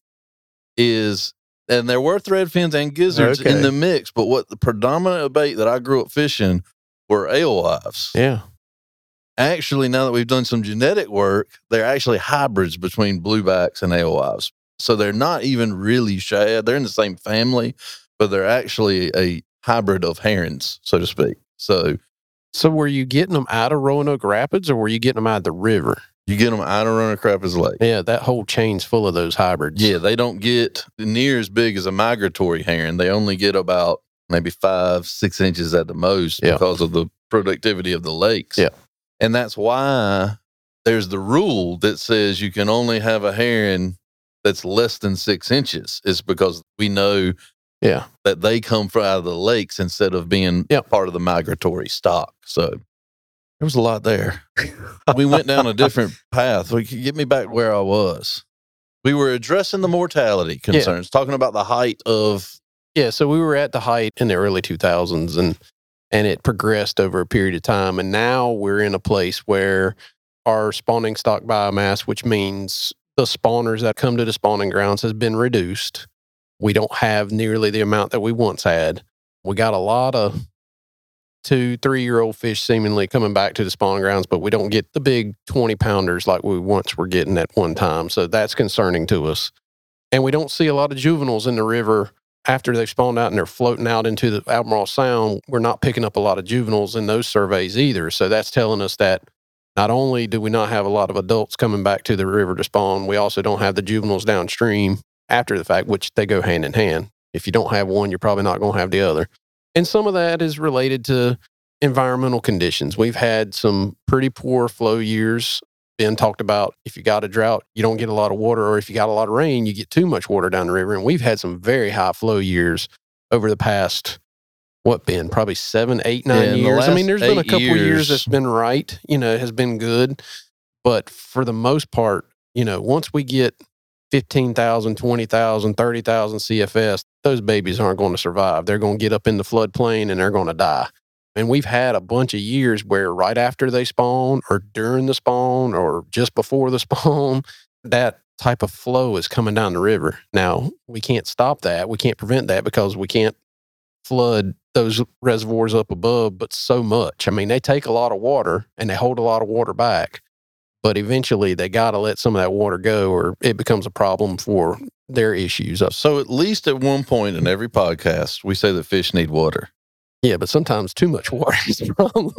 Speaker 2: is and there were thread fins and gizzards
Speaker 3: Okay.
Speaker 2: in the mix, but what the predominant bait that I grew up fishing were alewives.
Speaker 1: yeah.
Speaker 2: Actually, now that we've done some genetic work, they're actually hybrids between bluebacks and alewives. So they're not even really shad. They're in the same family, but they're actually a hybrid of herrings, so to speak. So
Speaker 1: So were you getting them out of Roanoke Rapids or were you getting them out of the river?
Speaker 2: you get them out of Roanoke Rapids Lake.
Speaker 1: Yeah, that whole chain's full of those hybrids.
Speaker 2: Yeah, they don't get near as big as a migratory herring. They only get about maybe five, six inches at the most
Speaker 1: Yeah.
Speaker 2: because of the productivity of the lakes.
Speaker 1: Yeah.
Speaker 2: And that's why there's the rule that says you can only have a herring that's less than six inches. It's because we know
Speaker 1: Yeah.
Speaker 2: that they come from out of the lakes instead of being part of the migratory stock. So there was a lot there. *laughs* we went down a different path. We could get me back where I was. We were addressing the mortality concerns, talking about the height of
Speaker 1: Yeah, so we were at the height in the early 2000s and and it progressed over a period of time and now we're in a place where our spawning stock biomass, which means the spawners that come to the spawning grounds has been reduced. We don't have nearly the amount that we once had. We got a lot of two, three year old fish seemingly coming back to the spawning grounds, but we don't get the big 20 pounders like we once were getting at one time. So that's concerning to us. And we don't see a lot of juveniles in the river after they've spawned out and they're floating out into the Albemarle Sound. We're not picking up a lot of juveniles in those surveys either. So that's telling us that not only do we not have a lot of adults coming back to the river to spawn, we also don't have the juveniles downstream after the fact, which they go hand in hand. If you don't have one, you're probably not going to have the other. And some of that is related to environmental conditions. We've had some pretty poor flow years. Ben talked about if you got a drought, you don't get a lot of water, or if you got a lot of rain, you get too much water down the river. And we've had some very high flow years over the past, what, Ben, probably seven, eight, nine
Speaker 2: Yeah,
Speaker 1: years. I mean, there's been a couple years.
Speaker 2: years-
Speaker 1: that's been right, you know, has been good. But for the most part, you know, once we get 15,000, 20,000, 30,000 CFS, those babies aren't going to survive. They're going to get up in the floodplain and they're going to die. And we've had a bunch of years where right after they spawn or during the spawn or just before the *laughs* spawn, that type of flow is coming down the river. Now, we can't stop that. We can't prevent that because we can't flood those reservoirs up above, but so much. I mean, they take a lot of water and they hold a lot of water back, but eventually they got to let some of that water go or it becomes a problem for their issues.
Speaker 2: So at least at one point in every podcast, we say that fish need water.
Speaker 1: Yeah, but sometimes too much water is a problem.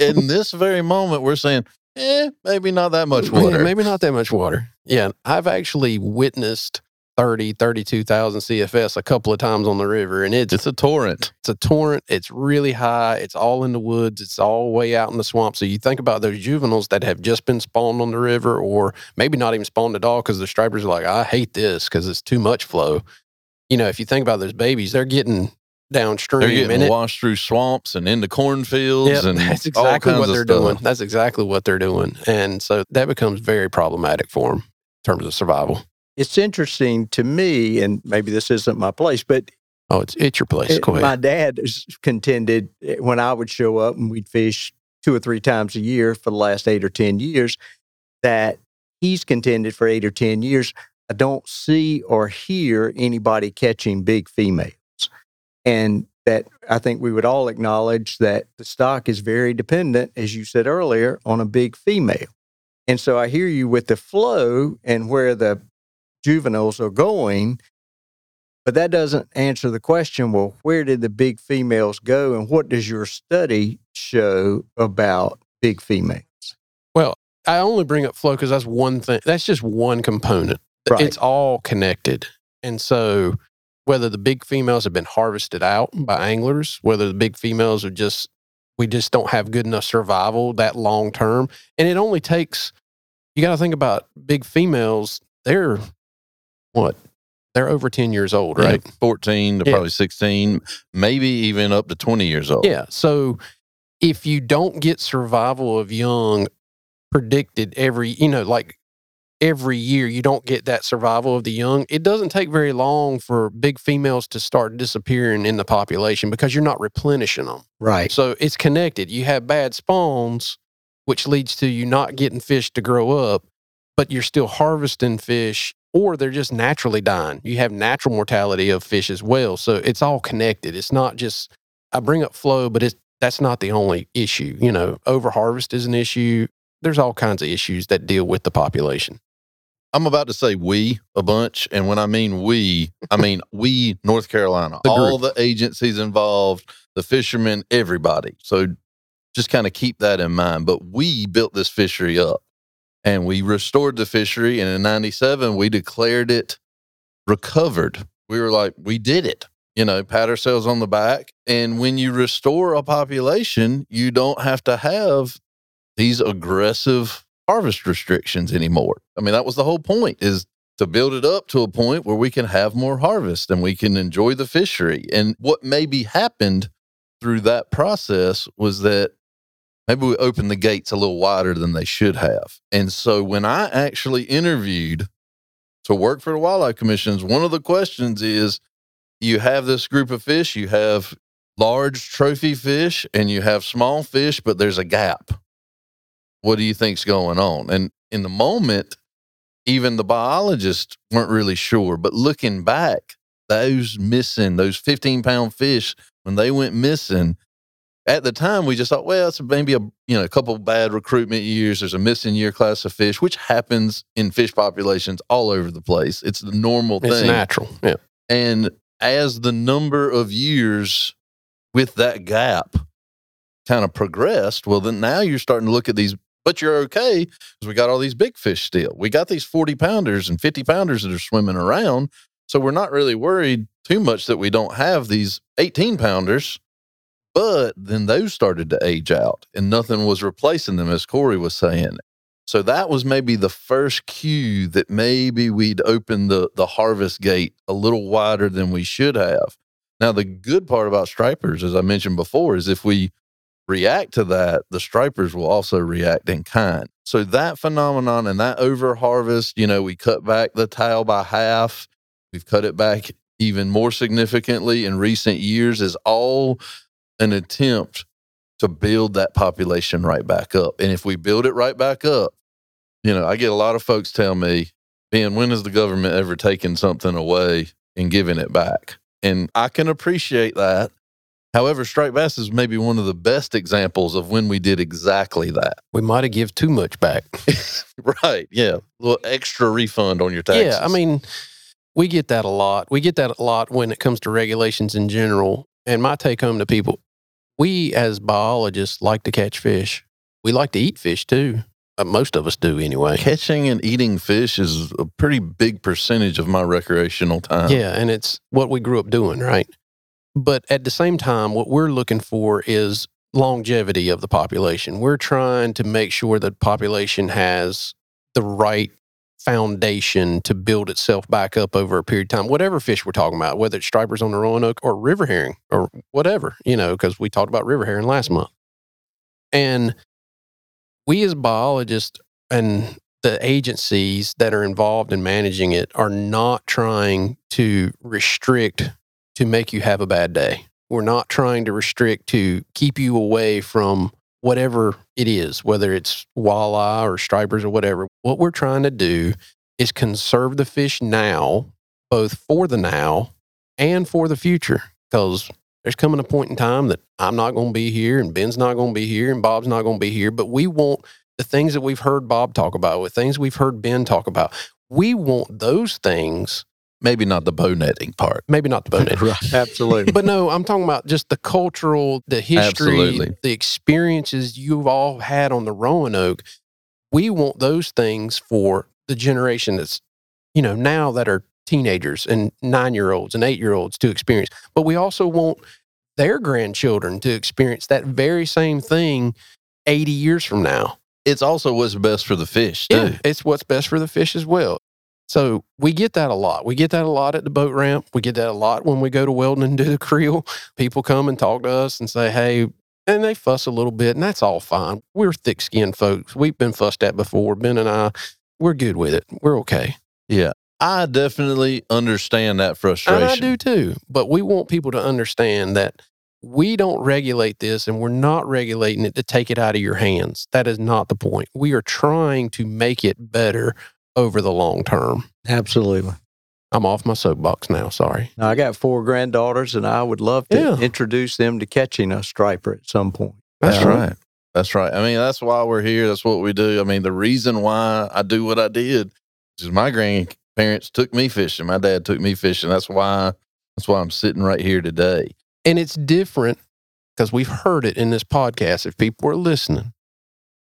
Speaker 2: in this very moment, we're saying, eh, maybe not that much
Speaker 1: Yeah,
Speaker 2: water.
Speaker 1: maybe not that much water. Yeah. I've actually witnessed 30, 32,000 CFS a couple of times on the river, and it's,
Speaker 2: It's a torrent.
Speaker 1: it's a torrent. It's really high. It's all in the woods. It's all way out in the swamp. So you think about those juveniles that have just been spawned on the river, or maybe not even spawned at all because the stripers are like, I hate this because it's too much flow. You know, if you think about those babies, they're getting downstream.
Speaker 2: They're getting
Speaker 1: it-
Speaker 2: washed through swamps and into cornfields
Speaker 1: Yep,
Speaker 2: and *laughs*
Speaker 1: that's
Speaker 2: all
Speaker 1: exactly what they're doing. That's exactly what they're doing. And so that becomes very problematic for them in terms of survival.
Speaker 3: It's interesting to me, and maybe this isn't my place, but
Speaker 1: Oh, it's it's your place. Go ahead.
Speaker 3: my dad contended eh, when I would show up and we'd fish two or three times a year for the last eight or 10 years that he's contended for eight or 10 years. I don't see or hear anybody catching big females. And that I think we would all acknowledge that the stock is very dependent, as you said earlier, on a big female. And so I hear you with the flow and where the juveniles are going, but that doesn't answer the question well, where did the big females go and what does your study show about big females?
Speaker 1: Well, I only bring up flow because that's one thing. That's just one component.
Speaker 3: Right.
Speaker 1: It's all connected. And so whether the big females have been harvested out by anglers, whether the big females are just we just don't have good enough survival that long term. And it only takes you got to think about big females, they're what? They're over 10 years old,
Speaker 2: Yeah,
Speaker 1: right?
Speaker 2: 14 to
Speaker 1: Yeah.
Speaker 2: probably 16, maybe even up to 20 years old.
Speaker 1: Yeah. So if you don't get survival of young predicted every, you know, like every year, you don't get that survival of the young, it doesn't take very long for big females to start disappearing in the population because you're not replenishing them.
Speaker 3: Right.
Speaker 1: So it's connected. You have bad spawns, which leads to you not getting fish to grow up, but you're still harvesting fish or they're just naturally dying. You have natural mortality of fish as well. So it's all connected. It's not just I bring up flow, but it's that's not the only issue. You know, overharvest is an issue. There's all kinds of issues that deal with the population.
Speaker 2: I'm about to say we a bunch. And when I mean we, I mean we, North Carolina,
Speaker 1: The
Speaker 2: all the agencies involved, the fishermen, everybody. So just kind of keep that in mind. But we built this fishery up and we restored the fishery. And in 97, we declared it recovered. We were like, we did it. You know, pat ourselves on the back. And when you restore a population, you don't have to have these aggressive harvest restrictions anymore. I mean, that was the whole point is to build it up to a point where we can have more harvest and we can enjoy the fishery. And what maybe happened through that process was that maybe we opened the gates a little wider than they should have. And so when I actually interviewed to work for the wildlife commissions, one of the questions is you have this group of fish, you have large trophy fish and you have small fish, but there's a gap. What do you think's going on? And in the moment, even the biologists weren't really sure. But looking back, those missing, those 15 pound fish, when they went missing, at the time we just thought, well, it's maybe a you know a couple bad recruitment years. There's a missing year class of fish, which happens in fish populations all over the place. It's the normal
Speaker 1: It's
Speaker 2: thing.
Speaker 1: natural. Yeah.
Speaker 2: And as the number of years with that gap kind of progressed, well, then now you're starting to look at these, but you're okay because we got all these big fish still. We got these 40 pounders and 50 pounders that are swimming around. So we're not really worried too much that we don't have these 18 pounders. But then those started to age out and nothing was replacing them, as Corey was saying. So that was maybe the first cue that maybe we'd open the the harvest gate a little wider than we should have. Now the good part about stripers, as I mentioned before, is if we react to that, the stripers will also react in kind. So that phenomenon and that over harvest, you know, we cut back the tail by half. We've cut it back even more significantly in recent years is all an attempt to build that population right back up. And if we build it right back up, you know, I get a lot of folks tell me, Ben, when has the government ever taken something away and given it back? And I can appreciate that. However, striped bass is maybe one of the best examples of when we did exactly that.
Speaker 1: We might have give too much back. *laughs*
Speaker 2: right. Yeah. A little extra refund on your taxes.
Speaker 1: Yeah, I mean, we get that a lot. We get that a lot when it comes to regulations in general. And my take home to people, we as biologists like to catch fish. We like to eat fish too. Uh, most of us do anyway.
Speaker 2: catching and eating fish is a pretty big percentage of my recreational time.
Speaker 1: Yeah, and it's what we grew up doing, right? But at the same time, what we're looking for is longevity of the population. We're trying to make sure that the population has the right foundation to build itself back up over a period of time, whatever fish we're talking about, whether it's stripers on the Roanoke or river herring or whatever, you know, because we talked about river herring last month. And we as biologists and the agencies that are involved in managing it are not trying to restrict to make you have a bad day. We're not trying to restrict to keep you away from whatever it is, whether it's walleye or stripers or whatever. What we're trying to do is conserve the fish now, both for the now and for the future. Because there's coming a point in time that I'm not going to be here and Ben's not going to be here and Bob's not going to be here. But we want the things that we've heard Bob talk about, with things we've heard Ben talk about, we want those things.
Speaker 2: Maybe not the bow netting part.
Speaker 1: Maybe not the bow net,
Speaker 3: right. Absolutely.
Speaker 1: but no, I'm talking about just the cultural, the history,
Speaker 2: Absolutely.
Speaker 1: the experiences you've all had on the Roanoke. We want those things for the generation that's, you know, now that are teenagers and nine year olds and eight year olds to experience. But we also want their grandchildren to experience that very same thing 80 years from now.
Speaker 2: It's also what's best for the fish, too.
Speaker 1: Yeah, it's what's best for the fish as well. So we get that a lot. We get that a lot at the boat ramp. We get that a lot when we go to Weldon and do the *laughs* creel. People come and talk to us and say, hey, and they fuss a little bit, and that's all fine. We're thick skinned folks. We've been fussed at before. Ben and I, we're good with it. We're okay.
Speaker 2: Yeah. I definitely understand that frustration.
Speaker 1: And I do too. But we want people to understand that we don't regulate this and we're not regulating it to take it out of your hands. That is not the point. We are trying to make it better over the long term.
Speaker 3: Absolutely.
Speaker 1: I'm off my soapbox now. Sorry.
Speaker 3: Now, I got four granddaughters, and I would love to
Speaker 1: Yeah.
Speaker 3: introduce them to catching a striper at some point.
Speaker 2: That's
Speaker 1: Yeah.
Speaker 2: right. That's right. I mean, that's why we're here. That's what we do. I mean, the reason why I do what I did is my grandparents took me fishing. My dad took me fishing. That's why. That's why I'm sitting right here today.
Speaker 1: And it's different because we've heard it in this podcast. If people are listening,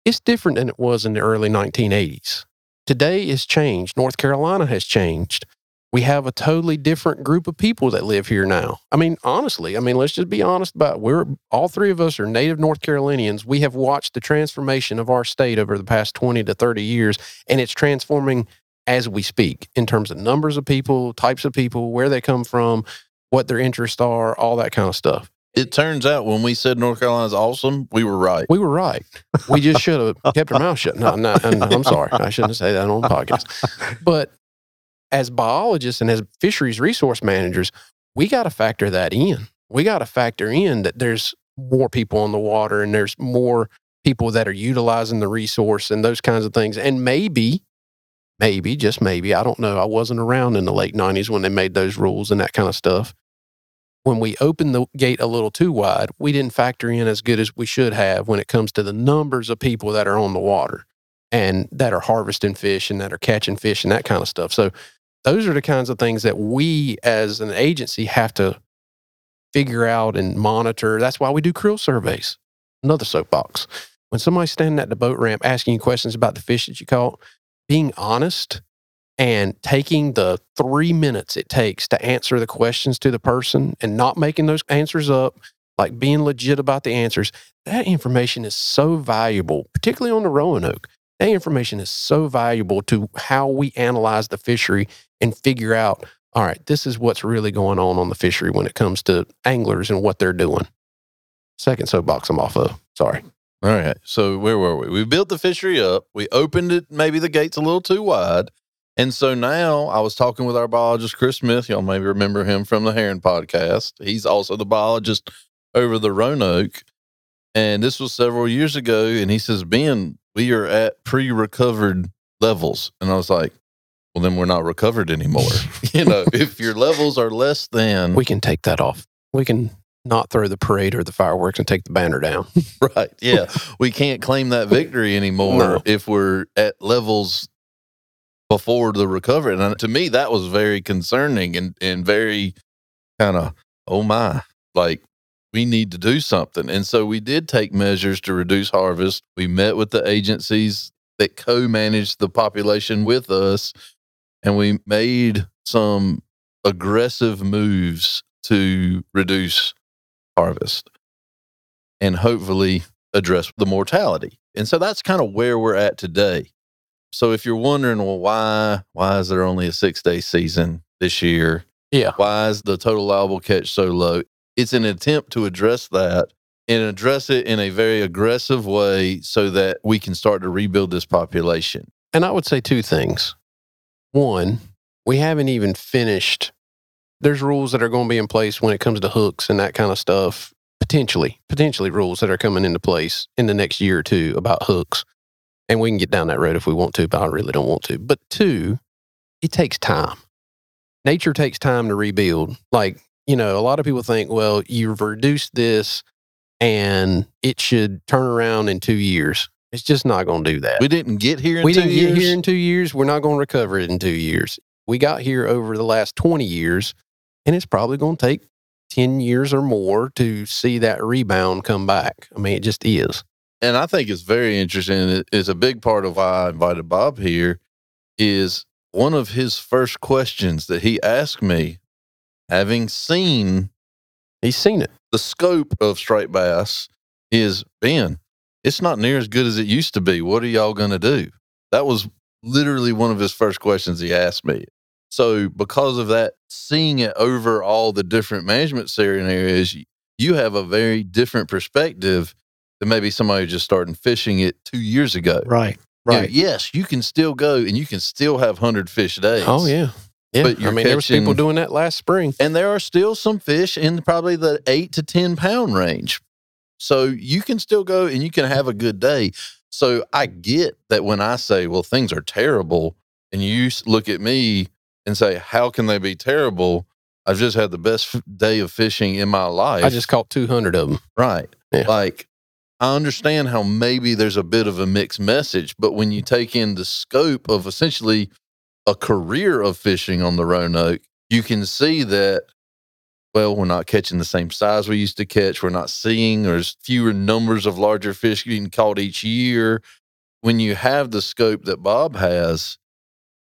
Speaker 1: it's different than it was in the early 1980s. Today is changed. North Carolina has changed. We have a totally different group of people that live here now. I mean, honestly, I mean, let's just be honest about it. we're all three of us are native North Carolinians. We have watched the transformation of our state over the past 20 to 30 years, and it's transforming as we speak in terms of numbers of people, types of people, where they come from, what their interests are, all that kind of stuff.
Speaker 2: It turns out when we said North Carolina's awesome, we were right.
Speaker 1: We were right. We just should have *laughs* kept our mouth shut. No, no, no, I'm sorry. I shouldn't say that on the podcast. But as biologists and as fisheries resource managers, we got to factor that in. We got to factor in that there's more people on the water and there's more people that are utilizing the resource and those kinds of things. And maybe, maybe, just maybe, I don't know. I wasn't around in the late 90s when they made those rules and that kind of stuff when we opened the gate a little too wide, we didn't factor in as good as we should have when it comes to the numbers of people that are on the water and that are harvesting fish and that are catching fish and that kind of stuff. So, those are the kinds of things that we as an agency have to figure out and monitor. That's why we do creel surveys. Another soapbox. When somebody's standing at the boat ramp asking you questions about the fish that you caught, being honest and taking the three minutes it takes to answer the questions to the person and not making those answers up, like being legit about the answers, that information is so valuable, particularly on the Roanoke. That information is so valuable to how we analyze the fishery and figure out, all right, this is what's really going on on the fishery when it comes to anglers and what they're doing. Second soapbox I'm off of. Sorry.
Speaker 2: All right. So where were we? We built the fishery up. We opened it, maybe the gates a little too wide. And so now I was talking with our biologist, Chris Smith. Y'all maybe remember him from the Herring podcast. He's also the biologist over the Roanoke. And this was several years ago. And he says, Ben, we are at pre recovered levels. And I was like, well, then we're not recovered anymore. *laughs* *laughs* you know, if your levels are less than.
Speaker 1: We can take that off. We can not throw the parade or the fireworks and take the banner down. *laughs*
Speaker 2: right. Yeah. we can't claim that victory anymore no. if we're at levels before the recovery. And to me, that was very concerning and, and very kind of, oh my, like we need to do something. And so we did take measures to reduce harvest. We met with the agencies that co managed the population with us, and we made some aggressive moves to reduce harvest and hopefully address the mortality. And so that's kind of where we're at today. So if you're wondering, well, why why is there only a six day season this year?
Speaker 1: Yeah.
Speaker 2: Why is the total allowable catch so low? It's an attempt to address that and address it in a very aggressive way so that we can start to rebuild this population.
Speaker 1: And I would say two things. One, we haven't even finished. There's rules that are going to be in place when it comes to hooks and that kind of stuff. Potentially, potentially rules that are coming into place in the next year or two about hooks. And we can get down that road if we want to, but I really don't want to. But two, it takes time. Nature takes time to rebuild. Like, you know, a lot of people think, well, you've reduced this and it should turn around in two years. It's just not going to do that.
Speaker 2: We didn't get here in
Speaker 1: we
Speaker 2: didn't
Speaker 1: years. get here in two years. We're not going to recover it in two years. We got here over the last 20 years, and it's probably going to take 10 years or more to see that rebound come back. I mean, it just is
Speaker 2: and I think it's very interesting. It's a big part of why I invited Bob here. Is one of his first questions that he asked me, having seen,
Speaker 1: he's seen it,
Speaker 2: the scope of striped bass is Ben. It's not near as good as it used to be. What are y'all going to do? That was literally one of his first questions he asked me. So, because of that, seeing it over all the different management scenarios, you have a very different perspective than maybe somebody just starting fishing it two years ago.
Speaker 3: Right. Right.
Speaker 2: You know, yes, you can still go and you can still have hundred fish days.
Speaker 1: Oh yeah. Yeah. But I mean, catching, there was people doing that last spring,
Speaker 2: and there are still some fish in probably the eight to ten pound range. So you can still go and you can have a good day. So I get that when I say, "Well, things are terrible," and you look at me and say, "How can they be terrible?" I've just had the best day of fishing in my life.
Speaker 1: I just caught two hundred of them.
Speaker 2: Right. Yeah. Like I understand how maybe there's a bit of a mixed message, but when you take in the scope of essentially a career of fishing on the Roanoke, you can see that, well, we're not catching the same size we used to catch. We're not seeing, there's fewer numbers of larger fish getting caught each year. When you have the scope that Bob has,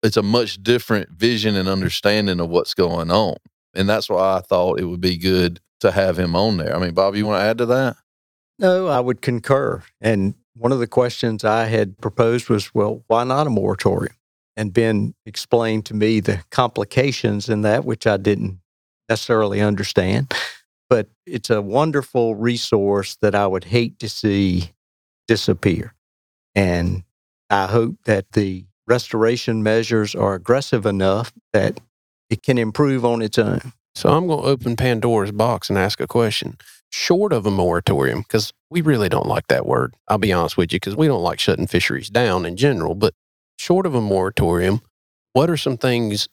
Speaker 2: it's a much different vision and understanding of what's going on. And that's why I thought it would be good to have him on there. I mean, Bob, you want to add to that?
Speaker 3: No, I would concur. And one of the questions I had proposed was, well, why not a moratorium? and Ben explained to me the complications in that, which I didn't necessarily understand. But it's a wonderful resource that I would hate to see disappear. And I hope that the restoration measures are aggressive enough that it can improve on its own.
Speaker 1: So I'm going to open Pandora's box and ask a question. Short of a moratorium, because we really don't like that word. I'll be honest with you, because we don't like shutting fisheries down in general. But short of a moratorium, what are some things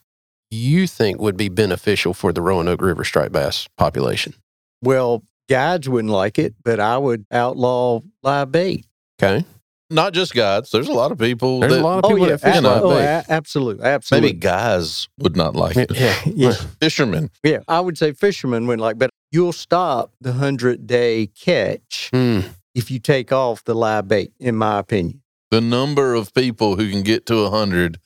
Speaker 1: you think would be beneficial for the Roanoke River striped bass population?
Speaker 3: Well, guides wouldn't like it, but I would outlaw live bait.
Speaker 1: Okay.
Speaker 2: Not just guides. There's a lot of people.
Speaker 1: There's
Speaker 2: that,
Speaker 1: a lot of people oh, that fish
Speaker 3: ab-
Speaker 1: live
Speaker 3: oh,
Speaker 1: bait.
Speaker 3: a- absolutely, absolutely.
Speaker 2: maybe guys would not like it.
Speaker 1: Yeah. *laughs*
Speaker 3: Yeah.
Speaker 2: Fishermen.
Speaker 3: Yeah, I would say fishermen wouldn't like, but you'll stop the hundred day catch
Speaker 1: Hmm.
Speaker 3: if you take off the live bait, in my opinion.
Speaker 2: The number of people who can get to 100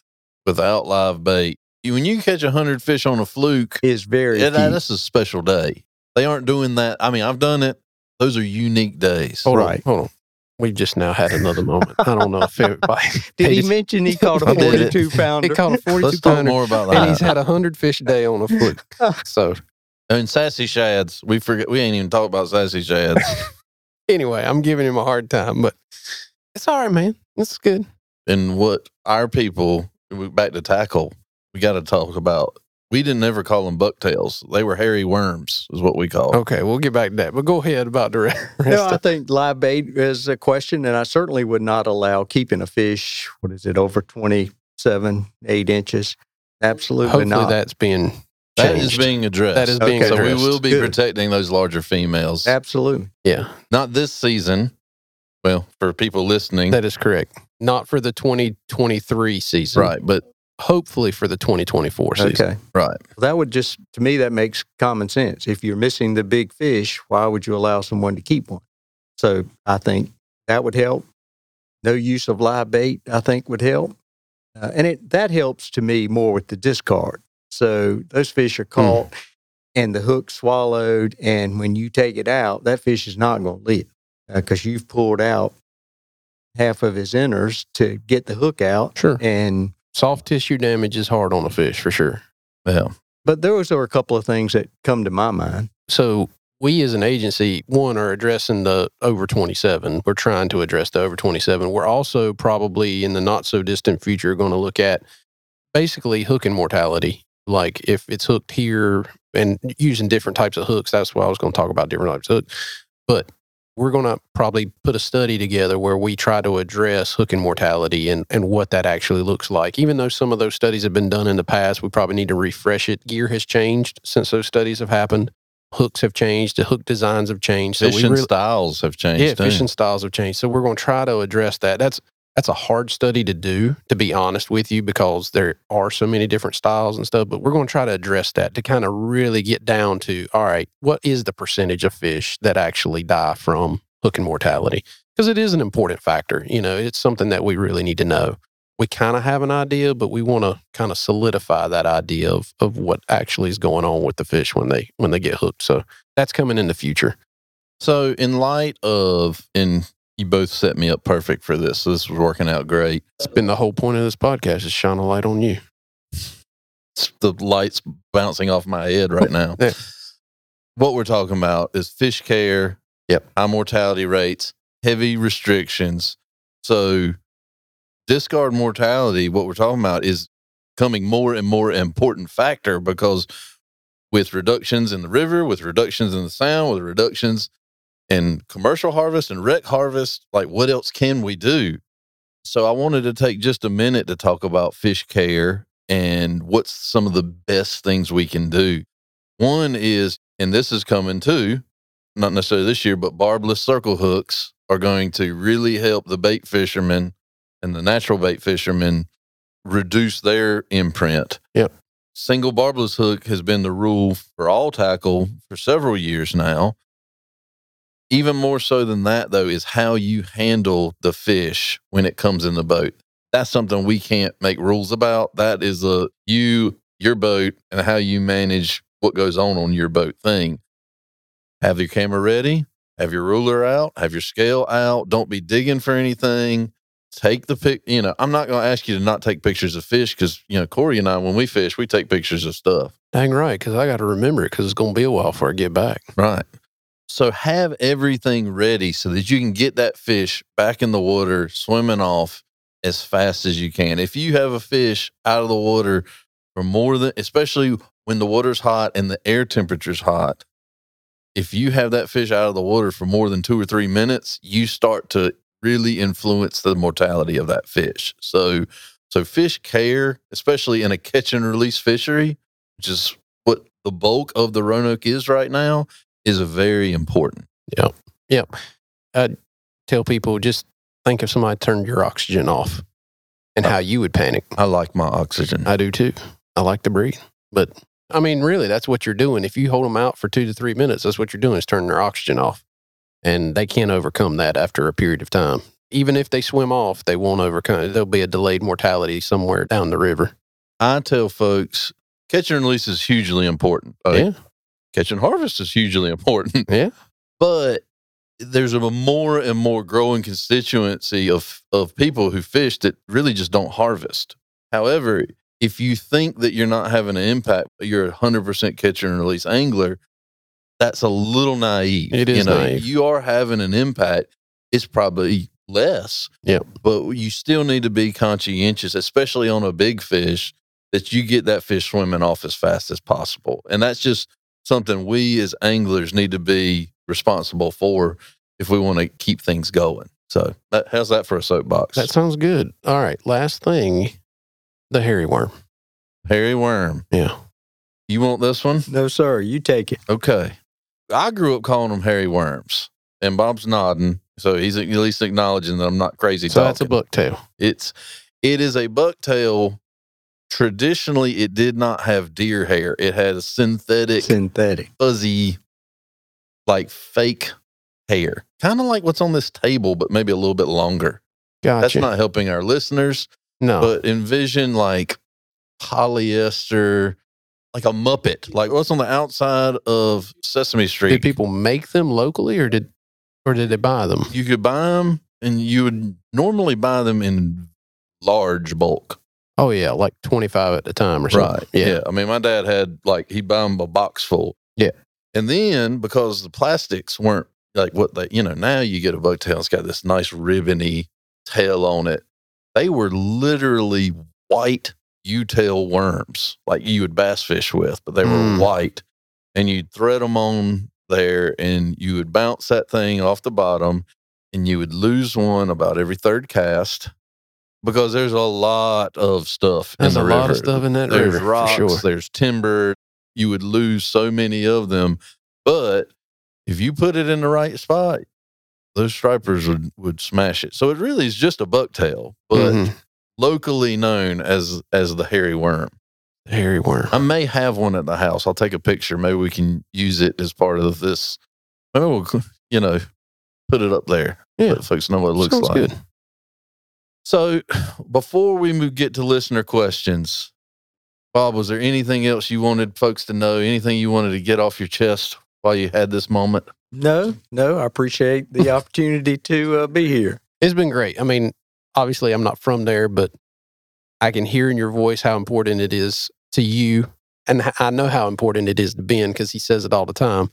Speaker 2: without live bait, when you catch 100 fish on a fluke,
Speaker 3: Is very
Speaker 2: yeah, that-
Speaker 3: few.
Speaker 2: that's a special day. They aren't doing that. I mean, I've done it. Those are unique days.
Speaker 1: Hold
Speaker 3: Right.
Speaker 1: on. Hold on. We've just now had another moment. I don't know if everybody. *laughs*
Speaker 3: Did he mention he *laughs* caught a
Speaker 2: did it.
Speaker 3: forty-two
Speaker 1: He
Speaker 3: pounder?
Speaker 1: caught a 42
Speaker 2: Let's talk more about that.
Speaker 1: and he's had a 100 fish a day on a fluke. *laughs* So,
Speaker 2: And sassy shads. We forget. We ain't even talk about sassy shads. *laughs*
Speaker 1: anyway, I'm giving him a hard time, but it's all right, man. It's good.
Speaker 2: and what our people we- back to tackle, we got to talk about. We didn't ever call them bucktails. They were hairy worms, is what we call. 'em.
Speaker 1: Okay, we'll get back to that. But go ahead about the rest.
Speaker 3: No, I think live bait is a question, and I certainly would not allow keeping a fish. What is it over twenty-seven, eight inches? Absolutely
Speaker 1: Hopefully,
Speaker 3: not.
Speaker 1: that's being
Speaker 2: That is being addressed.
Speaker 1: That is being
Speaker 3: Okay.
Speaker 2: so we will be
Speaker 3: Good.
Speaker 2: protecting those larger females.
Speaker 3: Absolutely.
Speaker 1: yeah,
Speaker 2: Not this season. Well, for people listening,
Speaker 1: that is correct. Not for the 2023 season,
Speaker 2: right? But
Speaker 1: Hopefully for the 2024 season.
Speaker 3: Okay.
Speaker 2: right,
Speaker 3: Well, that would just, to me, that makes common sense. If you're missing the big fish, why would you allow someone to keep one? So I think that would help. No use of live bait, I think, would help. Uh, and it that helps to me more with the discard. So those fish are hmm. caught and the hook swallowed. And when you take it out, that fish is not going to live uh, because you've pulled out half of his innards to get the hook out.
Speaker 1: Sure.
Speaker 3: And
Speaker 1: Soft tissue damage is hard on a fish for sure.
Speaker 2: yeah,
Speaker 3: but those are a couple of things that come to my mind.
Speaker 1: So we as an agency, one, are addressing the over 27. We're trying to address the over 27. We're also probably in the not so distant future going to look at basically hooking mortality. Like if it's hooked here and using different types of hooks, that's why I was going to talk about different types of hooks. But we're going to probably put a study together where we try to address hooking mortality and, and what that actually looks like. Even though some of those studies have been done in the past, we probably need to refresh it. Gear has changed since those studies have happened. Hooks have changed. The hook designs have changed. So we
Speaker 2: fishing
Speaker 1: really,
Speaker 2: styles have changed.
Speaker 1: yeah,
Speaker 2: too.
Speaker 1: fishing styles have changed. So we're going to try to address that. That's that's a hard study to do, to be honest with you, because there are so many different styles and stuff. But we're going to try to address that to kind of really get down to all right, what is the percentage of fish that actually die from hook and mortality? Because it is an important factor. You know, it's something that we really need to know. We kind of have an idea, but we want to kind of solidify that idea of of what actually is going on with the fish when they when they get hooked. So that's coming in the future.
Speaker 2: So, in light of, and you both set me up perfect for this. So this was working out great.
Speaker 1: It's been the whole point of this podcast is shine a light on you.
Speaker 2: It's the lights bouncing off my head right now. *laughs*
Speaker 1: Yeah.
Speaker 2: What we're talking about is fish care,
Speaker 1: Yep.
Speaker 2: high mortality rates, heavy restrictions. So, discard mortality, what we're talking about is becoming more and more important factor because with reductions in the river, with reductions in the sound, with reductions in commercial harvest and rec harvest, like what else can we do? So I wanted to take just a minute to talk about fish care and what's some of the best things we can do. One is, and this is coming too, not necessarily this year, but barbless circle hooks are going to really help the bait fishermen and the natural bait fishermen reduce their imprint.
Speaker 1: Yep.
Speaker 2: Single barbless hook has been the rule for all tackle for several years now. Even more so than that, though, is how you handle the fish when it comes in the boat. That's something we can't make rules about. That is a you, your boat, and how you manage what goes on on your boat thing. Have your camera ready, have your ruler out, have your scale out. Don't be digging for anything. take the pic. You know, I'm not going to ask you to not take pictures of fish because you know Corey and I, when we fish, we take pictures of stuff.
Speaker 1: Dang right, because I got to remember it because it's going to be a while before I get back.
Speaker 2: Right. So have everything ready so that you can get that fish back in the water, swimming off as fast as you can. If you have a fish out of the water for more than, especially when the water's hot and the air temperature's hot, if you have that fish out of the water for more than two or three minutes, you start to really influence the mortality of that fish. So, so fish care, especially in a catch and release fishery, which is what the bulk of the Roanoke is right now, is a very important.
Speaker 1: Yep. Yep. I tell people just think if somebody turned your oxygen off and
Speaker 2: Uh,
Speaker 1: how you would panic.
Speaker 2: I like my oxygen.
Speaker 1: I do too. I like to breathe. But I mean, really, that's what you're doing. If you hold them out for two to three minutes, that's what you're doing is turning their oxygen off. And they can't overcome that after a period of time. Even if they swim off, they won't overcome it. There'll be a delayed mortality somewhere down the river.
Speaker 2: I tell folks, catch and release is hugely important. Uh,
Speaker 1: Yeah.
Speaker 2: Catch and harvest is hugely important.
Speaker 1: Yeah.
Speaker 2: But there's a more and more growing constituency of, of people who fish that really just don't harvest. However, if you think that you're not having an impact, but you're a 100% catch and release angler, that's a little naive.
Speaker 1: It
Speaker 2: you know,
Speaker 1: naive.
Speaker 2: You are having an impact. It's probably less.
Speaker 1: Yep.
Speaker 2: But you still need to be conscientious, especially on a big fish, that you get that fish swimming off as fast as possible. And that's just something we as anglers need to be responsible for if we want to keep things going. So, that, how's that for a soapbox?
Speaker 1: That sounds good. All right. Last thing the hairy worm.
Speaker 2: hairy worm.
Speaker 1: Yeah.
Speaker 2: You want this one?
Speaker 3: No, sir. You take it.
Speaker 2: Okay. I grew up calling them hairy worms, and Bob's nodding, so he's at least acknowledging that I'm not crazy.
Speaker 1: So that's a
Speaker 2: talking.
Speaker 1: bucktail.
Speaker 2: It's it is a bucktail. Traditionally, it did not have deer hair. It had a synthetic,
Speaker 3: Synthetic.
Speaker 2: fuzzy, like fake hair, kind of like what's on this table, but maybe a little bit longer.
Speaker 1: Gotcha.
Speaker 2: That's not helping our listeners,
Speaker 1: no.
Speaker 2: but envision like polyester, like a muppet, like what's on the outside of Sesame Street.
Speaker 1: did people make them locally or did or did they buy them?
Speaker 2: you could buy them, and you would normally buy them in large bulk.
Speaker 1: Oh yeah, like 25 at a time or something.
Speaker 2: Right. Yeah. I mean, my dad had like he'd buy them a box full.
Speaker 1: Yeah.
Speaker 2: And then because the plastics weren't like what they, you know, now you get a boat tail, it's got this nice ribbony tail on it. They were literally white U-tail worms, like you would bass fish with, but they were
Speaker 1: Mm.
Speaker 2: white. And you'd thread them on there and you would bounce that thing off the bottom and you would lose one about every third cast because there's a lot of stuff in that room.
Speaker 1: There's
Speaker 2: in
Speaker 1: a
Speaker 2: the
Speaker 1: lot of stuff in that
Speaker 2: There's
Speaker 1: river
Speaker 2: rocks,
Speaker 1: for sure.
Speaker 2: there's timber. You would lose so many of them. But if you put it in the right spot, those stripers would, would smash it. So it really is just a bucktail, but
Speaker 1: Mhm.
Speaker 2: locally known as as the hairy worm.
Speaker 1: Hairy worm.
Speaker 2: I may have one at the house. I'll take a picture. Maybe we can use it as part of this. Maybe we'll, you know, put it up there.
Speaker 1: Yeah.
Speaker 2: Let folks know what it looks
Speaker 1: Sounds
Speaker 2: like.
Speaker 1: good.
Speaker 2: So, *sighs* before we move, get to listener questions, Bob, was there anything else you wanted folks to know? Anything you wanted to get off your chest while you had this moment?
Speaker 3: No, no. I appreciate the *laughs* opportunity to uh, be here.
Speaker 1: It's been great. I mean, obviously, I'm not from there, but I can hear in your voice how important it is to you. And I know how important it is to Ben because he says it all the time.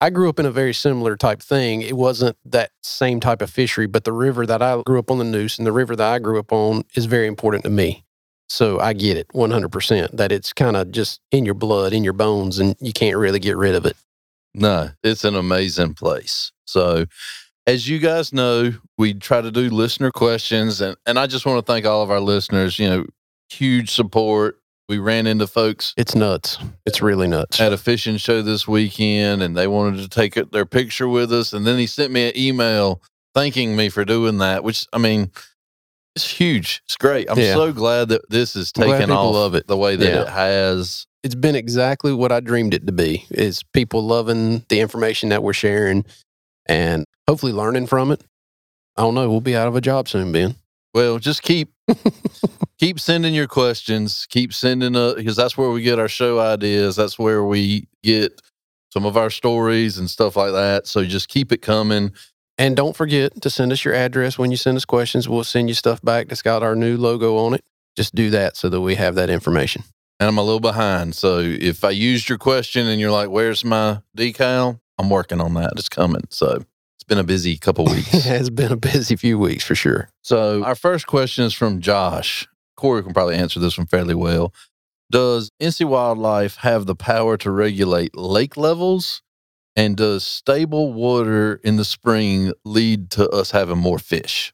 Speaker 1: I grew up in a very similar type thing. It wasn't that same type of fishery, but the river that I grew up on the Neuse and the river that I grew up on is very important to me. So I get it 100% that it's kind of just in your blood, in your bones, and you can't really get rid of it.
Speaker 2: No, it's an amazing place. So, as you guys know, we try to do listener questions, and, and I just want to thank all of our listeners. You know, huge support. We ran into folks
Speaker 1: It's nuts. It's really nuts.
Speaker 2: at a fishing show this weekend and they wanted to take their picture with us. And then he sent me an email thanking me for doing that, which I mean, it's huge. It's great. I'm
Speaker 1: Yeah.
Speaker 2: so glad that this is taken
Speaker 1: people
Speaker 2: off
Speaker 1: it.
Speaker 2: the way that
Speaker 1: Yeah.
Speaker 2: it has.
Speaker 1: it's been exactly what I dreamed it to be. Is people loving the information that we're sharing and hopefully learning from it. I don't know. We'll be out of a job soon, Ben.
Speaker 2: Well, just keep keep sending your questions. Keep sending uh because that's where we get our show ideas. That's where we get some of our stories and stuff like that. So just keep it coming.
Speaker 1: And don't forget to send us your address when you send us questions. We'll send you stuff back that's got our new logo on it. Just do that so that we have that information.
Speaker 2: And I'm a little behind. So if I used your question and you're like, where's my decal? I'm working on that. It's coming. So been a busy couple *laughs* weeks.
Speaker 1: it has been a busy few weeks for sure.
Speaker 2: so our first question is from Josh. Corey can probably answer this one fairly well. Does NC Wildlife have the power to regulate lake levels? And does stable water in the spring lead to us having more fish?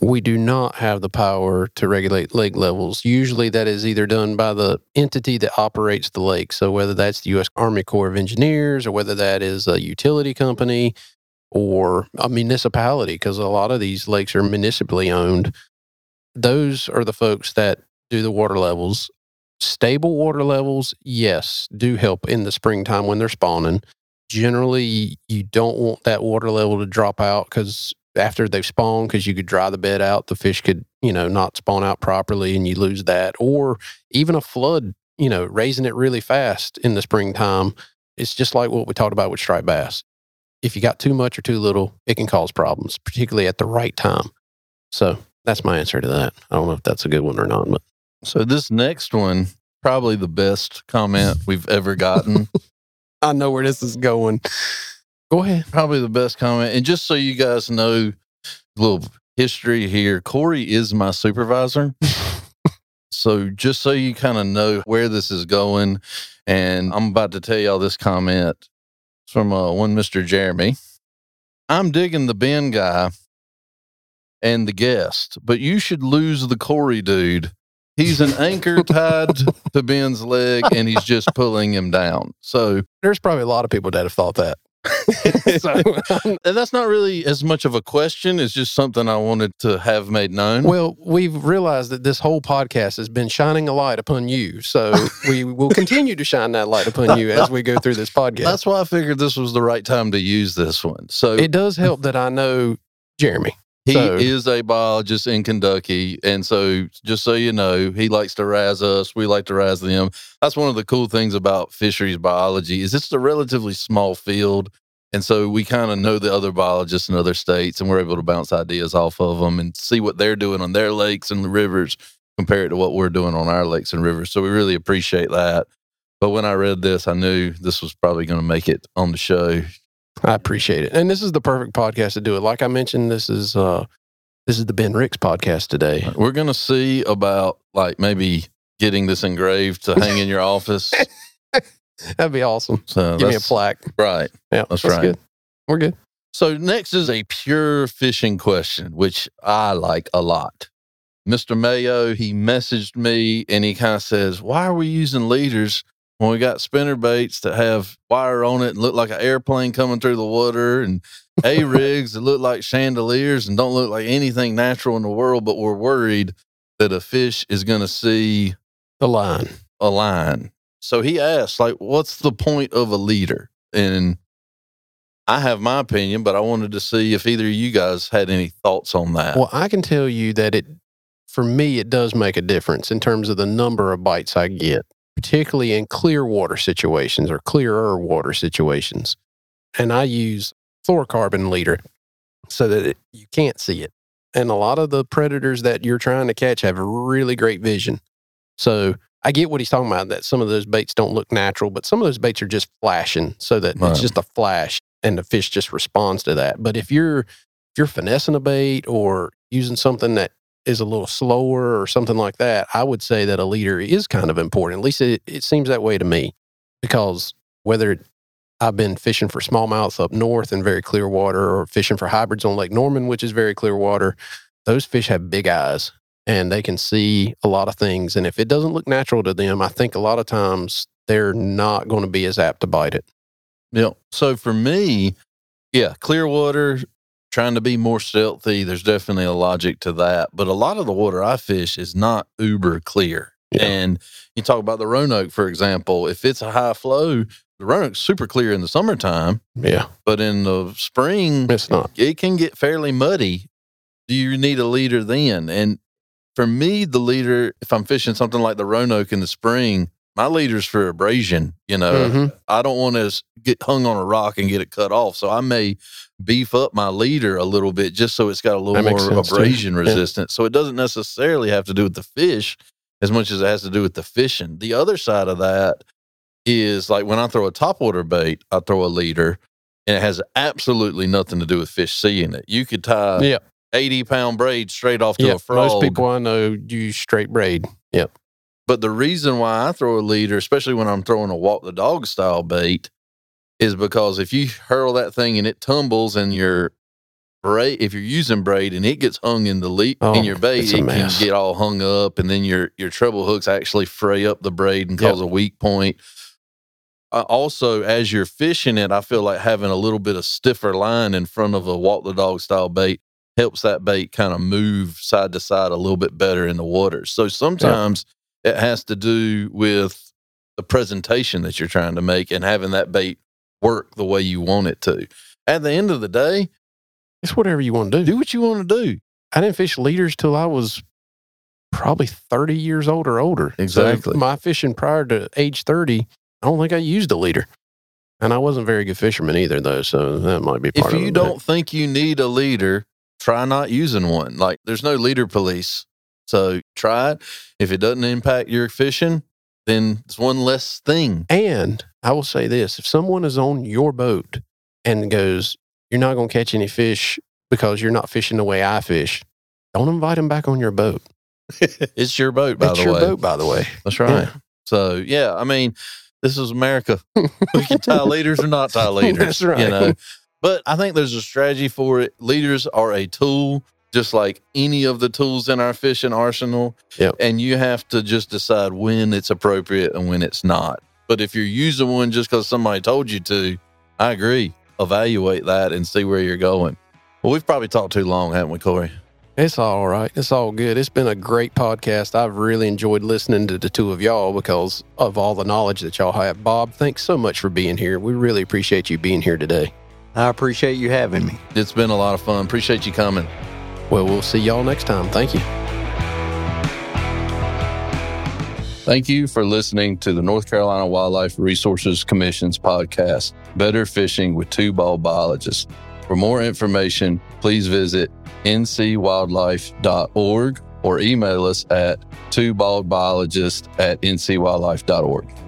Speaker 1: We do not have the power to regulate lake levels. Usually, that is either done by the entity that operates the lake. So, whether that's the U.S. Army Corps of Engineers or whether that is a utility company or a municipality, because a lot of these lakes are municipally owned, those are the folks that do the water levels. Stable water levels, yes, do help in the springtime when they're spawning. Generally, you don't want that water level to drop out because after they've spawned because you could dry the bed out the fish could you know not spawn out properly and you lose that or even a flood you know raising it really fast in the springtime it's just like what we talked about with striped bass if you got too much or too little it can cause problems particularly at the right time so that's my answer to that i don't know if that's a good one or not but
Speaker 2: So this next one, probably the best comment we've ever gotten. *laughs*
Speaker 1: i know where this is going go ahead
Speaker 2: probably the best comment. And just so you guys know, a little history here. Corey is my supervisor. *laughs* so just so you kind of know where this is going, and I'm about to tell y'all this comment It's from uh, one Mr. Jeremy. I'm digging the Ben guy and the guest, but you should lose the Corey dude. He's an anchor *laughs* tied to Ben's leg, and he's just pulling him down. So
Speaker 1: there's probably a lot of people that have thought that *laughs* so *laughs* um,
Speaker 2: And that's not really as much of a question. It's just something I wanted to have made known.
Speaker 1: Well, we've realized that this whole podcast has been shining a light upon you. So we will continue to shine that light upon you as we go through this *laughs* podcast.
Speaker 2: that's why I figured this was the right time to use this one. So
Speaker 1: it does help that I know Jeremy.
Speaker 2: He
Speaker 1: so-
Speaker 2: is a biologist in Kentucky. And so just so you know, he likes to razz us. We like to razz them. That's one of the cool things about fisheries biology is it's a relatively small field. And so we kind of know the other biologists in other states and we're able to bounce ideas off of them and see what they're doing on their lakes and the rivers compared to what we're doing on our lakes and rivers. So we really appreciate that. But when I read this, I knew this was probably going to make it on the show.
Speaker 1: I appreciate it. And this is the perfect podcast to do it. Like I mentioned, this is uh this is the Ben Ricks podcast today.
Speaker 2: We're going to see about like maybe getting this engraved to hang in your office. *laughs*
Speaker 1: That'd be awesome.
Speaker 2: So
Speaker 1: Give me a plaque.
Speaker 2: Right.
Speaker 1: Yeah,
Speaker 2: That's right.
Speaker 1: good. We're good.
Speaker 2: So next is a pure fishing question, which I like a lot. Mr. Mayo, he messaged me and he kind of says, Why are we using leaders when we got spinner baits that have wire on it and look like an airplane coming through the water and A rigs that look like chandeliers and don't look like anything natural in the world, but we're worried that a fish is going to see
Speaker 1: The line.
Speaker 2: a line. So he asked, like, what's the point of a leader? And I have my opinion, but I wanted to see if either of you guys had any thoughts on that.
Speaker 1: Well, I can tell you that it, for me, it does make a difference in terms of the number of bites I get, particularly in clear water situations or clearer water situations. And I use fluorocarbon leader so that it, you can't see it. And a lot of the predators that you're trying to catch have really great vision. So I get what he's talking about that some of those baits don't look natural, but some of those baits are just flashing so that
Speaker 2: Right.
Speaker 1: it's just a flash and the fish just responds to that. But if you're if you're finessing a bait or using something that is a little slower or something like that, I would say that a leader is kind of important. At least it, it seems that way to me. Because whether I've been fishing for smallmouth up north in very clear water or fishing for hybrids on Lake Norman, which is very clear water, those fish have big eyes and they can see a lot of things. And if it doesn't look natural to them, I think a lot of times they're not going to be as apt to bite it.
Speaker 2: Yeah. So for me, yeah, clear water, trying to be more stealthy, there's definitely a logic to that. But a lot of the water I fish is not uber clear.
Speaker 1: Yeah.
Speaker 2: And you talk about the Roanoke, for example, if it's a high flow, the Roanoke's super clear in the summertime,
Speaker 1: Yeah,
Speaker 2: but in the spring,
Speaker 1: it's not.
Speaker 2: it can get fairly muddy. Do you need a leader then? And for me, the leader, if I'm fishing something like the Roanoke in the spring, my leader's for abrasion. You know,
Speaker 1: Mhm.
Speaker 2: I don't want to get hung on a rock and get it cut off. So I may beef up my leader a little bit just so it's got a little more
Speaker 1: sense, too.
Speaker 2: abrasion
Speaker 1: Yeah.
Speaker 2: So it doesn't necessarily have to do with the fish as much as it has to do with the fishing. The other side of that is like when I throw a topwater bait, I throw a leader and it has absolutely nothing to do with fish seeing it. You could tie
Speaker 1: Yeah.
Speaker 2: 80 pound braid straight off to
Speaker 1: Yeah,
Speaker 2: a frog.
Speaker 1: most people I know use straight braid. Yep.
Speaker 2: But the reason why I throw a leader, especially when I'm throwing a walk the dog style bait, is because if you hurl that thing and it tumbles and your braid, if you're using braid and it gets hung in the lead
Speaker 1: Oh,
Speaker 2: in your bait, it can get all hung up, and then your your treble hooks actually fray up the braid and
Speaker 1: Yep.
Speaker 2: cause a weak point. Uh, also, as you're fishing it, I feel like having a little bit of stiffer line in front of a walk the dog style bait helps that bait kind of move side to side a little bit better in the water. So sometimes it has to do with the presentation that you're trying to make and having that bait work the way you want it to. At the end of the day,
Speaker 1: It's whatever you want to do.
Speaker 2: do what you want to do.
Speaker 1: I didn't fish leaders till I was probably 30 years old or older. So
Speaker 2: Exactly.
Speaker 1: my fishing prior to age 30, I don't think I used a leader. And I wasn't a very good fisherman either, though. So that might be part
Speaker 2: If
Speaker 1: of
Speaker 2: you don't think you need a leader, try not using one. Like there's no leader police. So try it. If it doesn't impact your fishing, then it's one less thing.
Speaker 1: And I will say this if someone is on your boat and goes, You're not going to catch any fish because you're not fishing the way I fish, don't invite them back on your boat. *laughs*
Speaker 2: It's your boat, by
Speaker 1: it's
Speaker 2: the way.
Speaker 1: It's your boat, by the way.
Speaker 2: That's right. So yeah, I mean, this is America. *laughs* we can tie leaders or not tie *laughs* leaders.
Speaker 1: That's right.
Speaker 2: You know, but I think there's a strategy for it. Leaders are a tool, just like any of the tools in our fishing arsenal.
Speaker 1: Yep.
Speaker 2: And you have to just decide when it's appropriate and when it's not. But if you're using one just because somebody told you to, I agree. Evaluate that and see where you're going. Well, we've probably talked too long, haven't we, Corey?
Speaker 1: It's all right. It's all good. It's been a great podcast. I've really enjoyed listening to the two of y'all because of all the knowledge that y'all have. Bob, thanks so much for being here. We really appreciate you being here today.
Speaker 3: I appreciate you having me.
Speaker 2: It's been a lot of fun. Appreciate you coming.
Speaker 1: Well, we'll see y'all next time. Thank you.
Speaker 2: Thank you for listening to the North Carolina Wildlife Resources Commission's podcast, Better Fishing with Two Bald Biologists. For more information, please visit ncwildlife.org or email us at twobaldbiologist at ncwildlife.org.